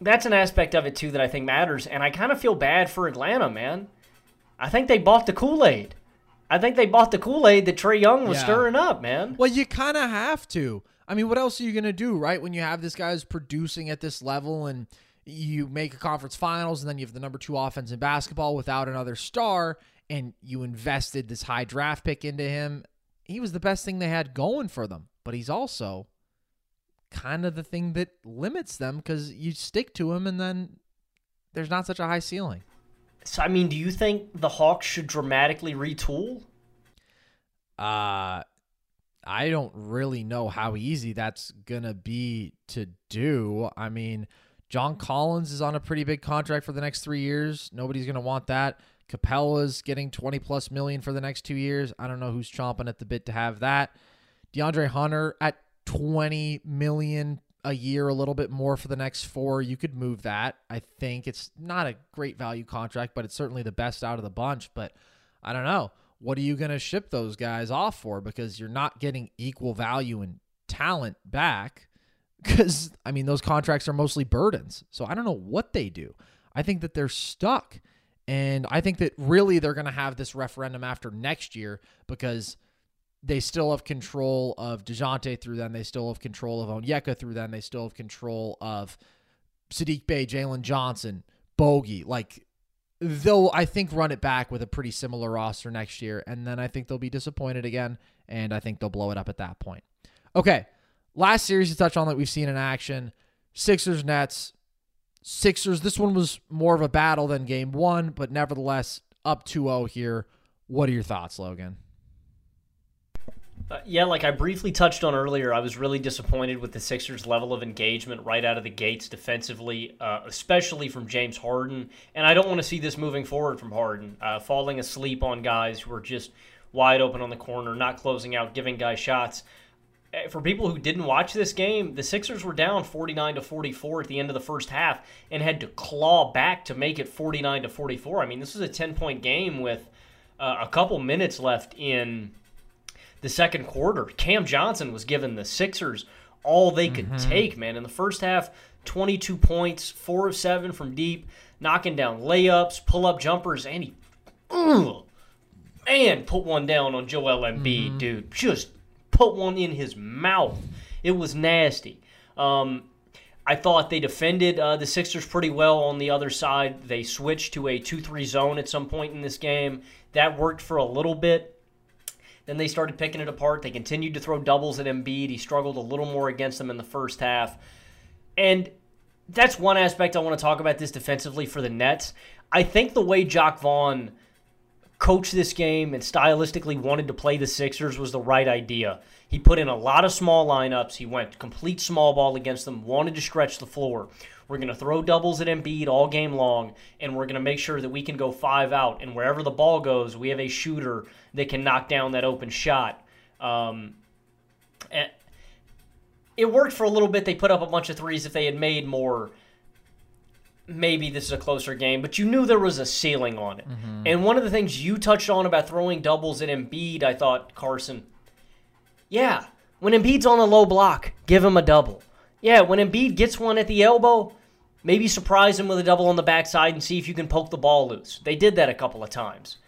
that's an aspect of it too that I think matters, and I kind of feel bad for Atlanta, man. I think they bought the Kool Aid. I think they bought the Kool Aid that Trae Young was yeah. stirring up, man. Well, you kind of have to. I mean, what else are you going to do, right? When you have this guy who's producing at this level and you make a conference finals and then you have the number two offense in basketball without another star and you invested this high draft pick into him. He was the best thing they had going for them, but he's also kind of the thing that limits them because you stick to him and then there's not such a high ceiling. So, I mean, do you think the Hawks should dramatically retool? Uh, I don't really know how easy that's going to be to do. I mean, John Collins is on a pretty big contract for the next three years. Nobody's going to want that. Capela's getting 20 plus million for the next two years. I don't know who's chomping at the bit to have that. DeAndre Hunter at 20 million a year, a little bit more for the next four. You could move that. I think it's not a great value contract, but it's certainly the best out of the bunch. But I don't know what are you going to ship those guys off for? Because you're not getting equal value and talent back. Because, I mean, those contracts are mostly burdens. So I don't know what they do. I think that they're stuck. And I think that really they're going to have this referendum after next year because they still have control of Dejounte through them. They still have control of Onyeka through them. They still have control of Sadiq Bey, Jalen Johnson, Bogi. Like, they'll I think run it back with a pretty similar roster next year, and then I think they'll be disappointed again, and I think they'll blow it up at that point. Okay, last series to touch on that we've seen in action: Sixers Nets. Sixers. This one was more of a battle than Game One, but nevertheless up 2-0 here. What are your thoughts, Logan? Uh, yeah, like I briefly touched on earlier, I was really disappointed with the Sixers' level of engagement right out of the gates defensively, uh, especially from James Harden. And I don't want to see this moving forward from Harden, uh, falling asleep on guys who are just wide open on the corner, not closing out, giving guys shots. Uh, for people who didn't watch this game, the Sixers were down 49 to 44 at the end of the first half and had to claw back to make it 49 to 44. I mean, this was a 10 point game with uh, a couple minutes left in the second quarter. Cam Johnson was giving the Sixers all they could mm-hmm. take, man. In the first half, 22 points, 4 of 7 from deep, knocking down layups, pull up jumpers, and he, ugh, man, put one down on Joel Embiid, mm-hmm. dude. Just put one in his mouth. It was nasty. Um, I thought they defended uh, the Sixers pretty well on the other side. They switched to a 2 3 zone at some point in this game. That worked for a little bit. Then they started picking it apart. They continued to throw doubles at Embiid. He struggled a little more against them in the first half. And that's one aspect I want to talk about this defensively for the Nets. I think the way Jacque Vaughn coached this game and stylistically wanted to play the Sixers was the right idea. He put in a lot of small lineups. He went complete small ball against them, wanted to stretch the floor. We're going to throw doubles at Embiid all game long, and we're going to make sure that we can go five out. And wherever the ball goes, we have a shooter that can knock down that open shot. Um, it worked for a little bit. They put up a bunch of threes. If they had made more, maybe this is a closer game, but you knew there was a ceiling on it. Mm-hmm. And one of the things you touched on about throwing doubles at Embiid, I thought, Carson, yeah, when Embiid's on a low block, give him a double. Yeah, when Embiid gets one at the elbow, maybe surprise him with a double on the backside and see if you can poke the ball loose. They did that a couple of times.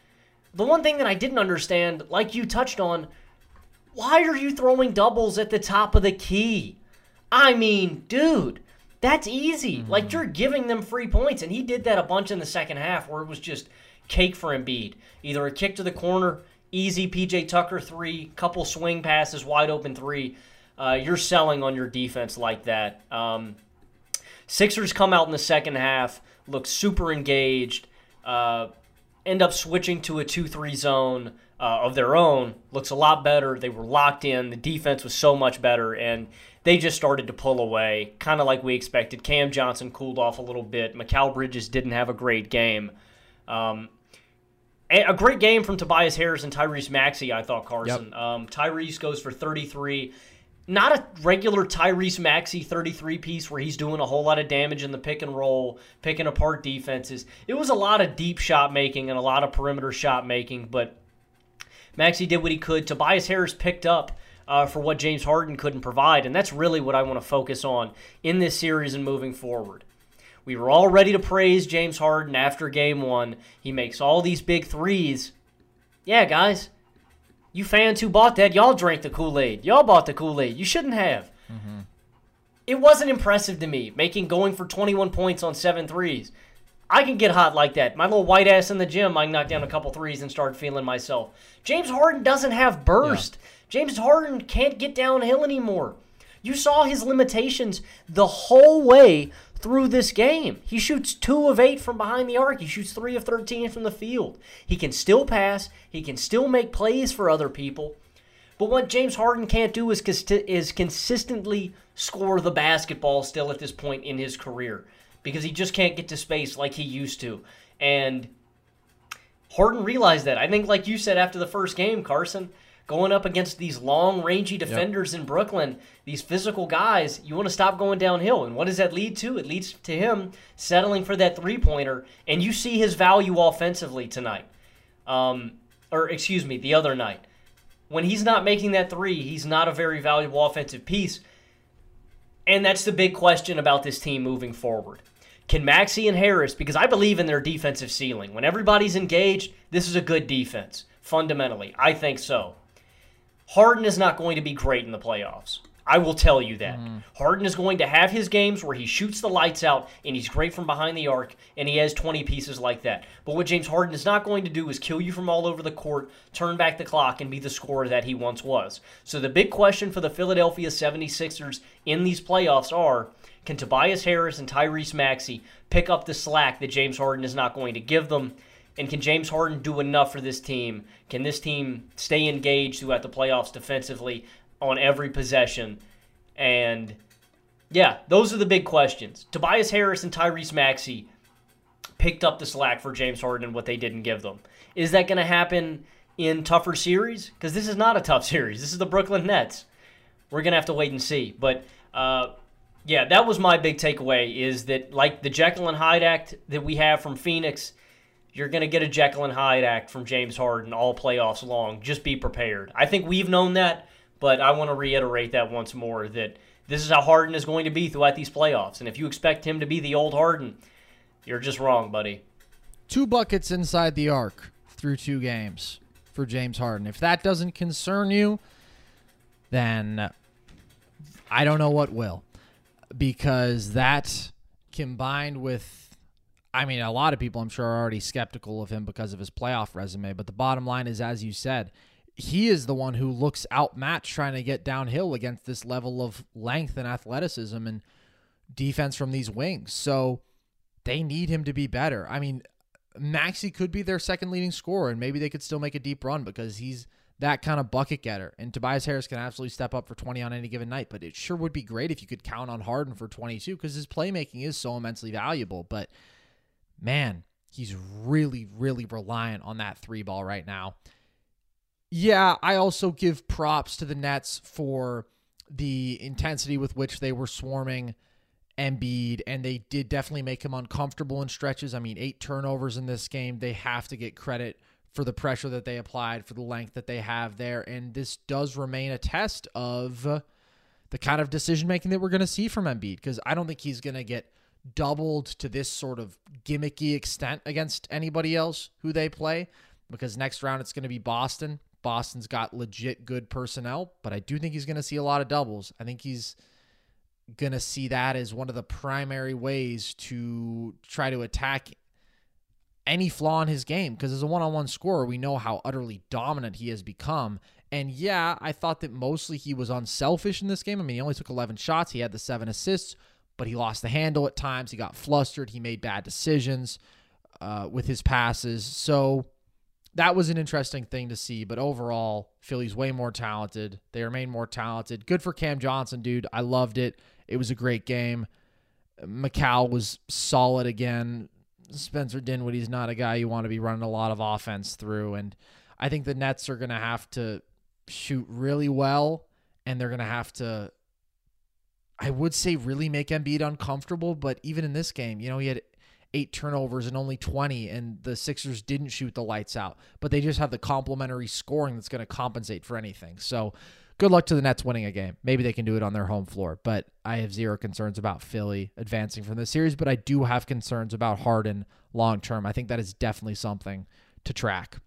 The one thing that I didn't understand, like you touched on, why are you throwing doubles at the top of the key? I mean, dude, that's easy. Mm-hmm. Like you're giving them free points, and he did that a bunch in the second half where it was just cake for Embiid. Either a kick to the corner, easy PJ Tucker three, couple swing passes, wide open three. Uh, you're selling on your defense like that. Um, Sixers come out in the second half, look super engaged, uh, end up switching to a 2 3 zone uh, of their own. Looks a lot better. They were locked in. The defense was so much better, and they just started to pull away, kind of like we expected. Cam Johnson cooled off a little bit. Mikal Bridges didn't have a great game. Um, a great game from Tobias Harris and Tyrese Maxey, I thought, Carson. Yep. Um, Tyrese goes for 33 not a regular Tyrese Maxey 33 piece where he's doing a whole lot of damage in the pick and roll, picking apart defenses. It was a lot of deep shot making and a lot of perimeter shot making, but Maxey did what he could. Tobias Harris picked up uh, for what James Harden couldn't provide, and that's really what I want to focus on in this series and moving forward. We were all ready to praise James Harden after game one. He makes all these big threes. Yeah, guys, you fans who bought that, y'all drank the Kool Aid. Y'all bought the Kool Aid. You shouldn't have. Mm-hmm. It wasn't impressive to me, making going for 21 points on seven threes. I can get hot like that. My little white ass in the gym, I can knock down a couple threes and start feeling myself. James Harden doesn't have burst. Yeah. James Harden can't get downhill anymore. You saw his limitations the whole way through this game. He shoots 2 of 8 from behind the arc. He shoots 3 of 13 from the field. He can still pass, he can still make plays for other people. But what James Harden can't do is is consistently score the basketball still at this point in his career because he just can't get to space like he used to. And Harden realized that. I think like you said after the first game, Carson, going up against these long, rangy defenders yep. in Brooklyn, these physical guys, you want to stop going downhill. And what does that lead to? It leads to him settling for that three pointer, and you see his value offensively tonight. Um, or, excuse me, the other night. When he's not making that three, he's not a very valuable offensive piece. And that's the big question about this team moving forward. Can Maxey and Harris, because I believe in their defensive ceiling, when everybody's engaged, this is a good defense, fundamentally. I think so. Harden is not going to be great in the playoffs. I will tell you that. Mm-hmm. Harden is going to have his games where he shoots the lights out and he's great from behind the arc and he has 20 pieces like that. But what James Harden is not going to do is kill you from all over the court, turn back the clock, and be the scorer that he once was. So the big question for the Philadelphia 76ers in these playoffs are can Tobias Harris and Tyrese Maxey pick up the slack that James Harden is not going to give them? And can James Harden do enough for this team? Can this team stay engaged throughout the playoffs defensively on every possession? And yeah, those are the big questions. Tobias Harris and Tyrese Maxey picked up the slack for James Harden and what they didn't give them. Is that going to happen in tougher series? Because this is not a tough series. This is the Brooklyn Nets. We're going to have to wait and see. But uh, yeah, that was my big takeaway is that, like the Jekyll and Hyde act that we have from Phoenix, you're going to get a Jekyll and Hyde act from James Harden all playoffs long. Just be prepared. I think we've known that, but I want to reiterate that once more that this is how Harden is going to be throughout these playoffs. And if you expect him to be the old Harden, you're just wrong, buddy. Two buckets inside the arc through two games for James Harden. If that doesn't concern you, then I don't know what will. Because that combined with, I mean, a lot of people I'm sure are already skeptical of him because of his playoff resume. But the bottom line is, as you said, he is the one who looks outmatched trying to get downhill against this level of length and athleticism and defense from these wings. So they need him to be better. I mean, Maxey could be their second leading scorer, and maybe they could still make a deep run because he's that kind of bucket getter. And Tobias Harris can absolutely step up for 20 on any given night, but it sure would be great if you could count on Harden for 22 because his playmaking is so immensely valuable. But man, he's really, really reliant on that three ball right now. Yeah, I also give props to the Nets for the intensity with which they were swarming Embiid, and they did definitely make him uncomfortable in stretches. I mean, eight turnovers in this game. They have to get credit for the pressure that they applied, for the length that they have there. And this does remain a test of the kind of decision making that we're going to see from Embiid, because I don't think he's going to get doubled to this sort of gimmicky extent against anybody else who they play, because next round it's going to be Boston. Boston's got legit good personnel, but I do think he's going to see a lot of doubles. I think he's going to see that as one of the primary ways to try to attack any flaw in his game because as a one-on-one scorer, we know how utterly dominant he has become. And yeah, I thought that mostly he was unselfish in this game. I mean, he only took 11 shots, he had the 7 assists, but he lost the handle at times. He got flustered, he made bad decisions uh, with his passes. So that was an interesting thing to see. But overall, Philly's way more talented. They remain more talented. Good for Cam Johnson, dude. I loved it. It was a great game. Mikal was solid again. Spencer Dinwiddie's not a guy you want to be running a lot of offense through. And I think the Nets are going to have to shoot really well, and they're going to have to, I would say, really make Embiid uncomfortable. But even in this game, you know, he had eight turnovers and only 20, and the Sixers didn't shoot the lights out. But they just have the complementary scoring that's going to compensate for anything. So good luck to the Nets winning a game. Maybe they can do it on their home floor, but I have zero concerns about Philly advancing from this series, but I do have concerns about Harden long term. I think that is definitely something to track.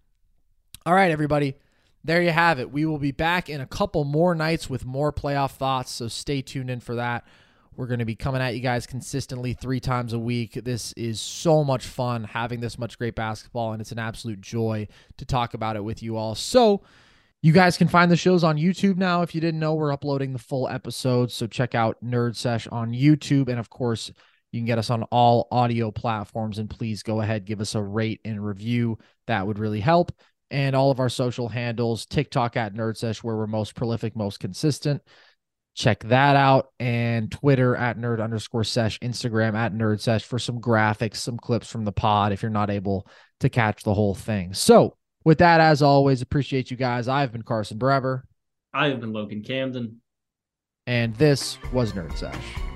All right, everybody. There you have it. We will be back in a couple more nights with more playoff thoughts, so stay tuned in for that. We're going to be coming at you guys consistently three times a week. This is so much fun having this much great basketball, and it's an absolute joy to talk about it with you all. So, you guys can find the shows on YouTube now. If you didn't know, we're uploading the full episodes. So check out Nerd Sesh on YouTube. And of course, you can get us on all audio platforms. And please go ahead, give us a rate and review. That would really help. And all of our social handles TikTok at Nerd Sesh, where we're most prolific, most consistent. Check that out. And Twitter at nerd underscore sesh, Instagram at nerd sesh for some graphics, some clips from the pod if you're not able to catch the whole thing. So, with that, as always, appreciate you guys. I've been Carson Brever. I have been Logan Camden. And this was Nerd Sesh.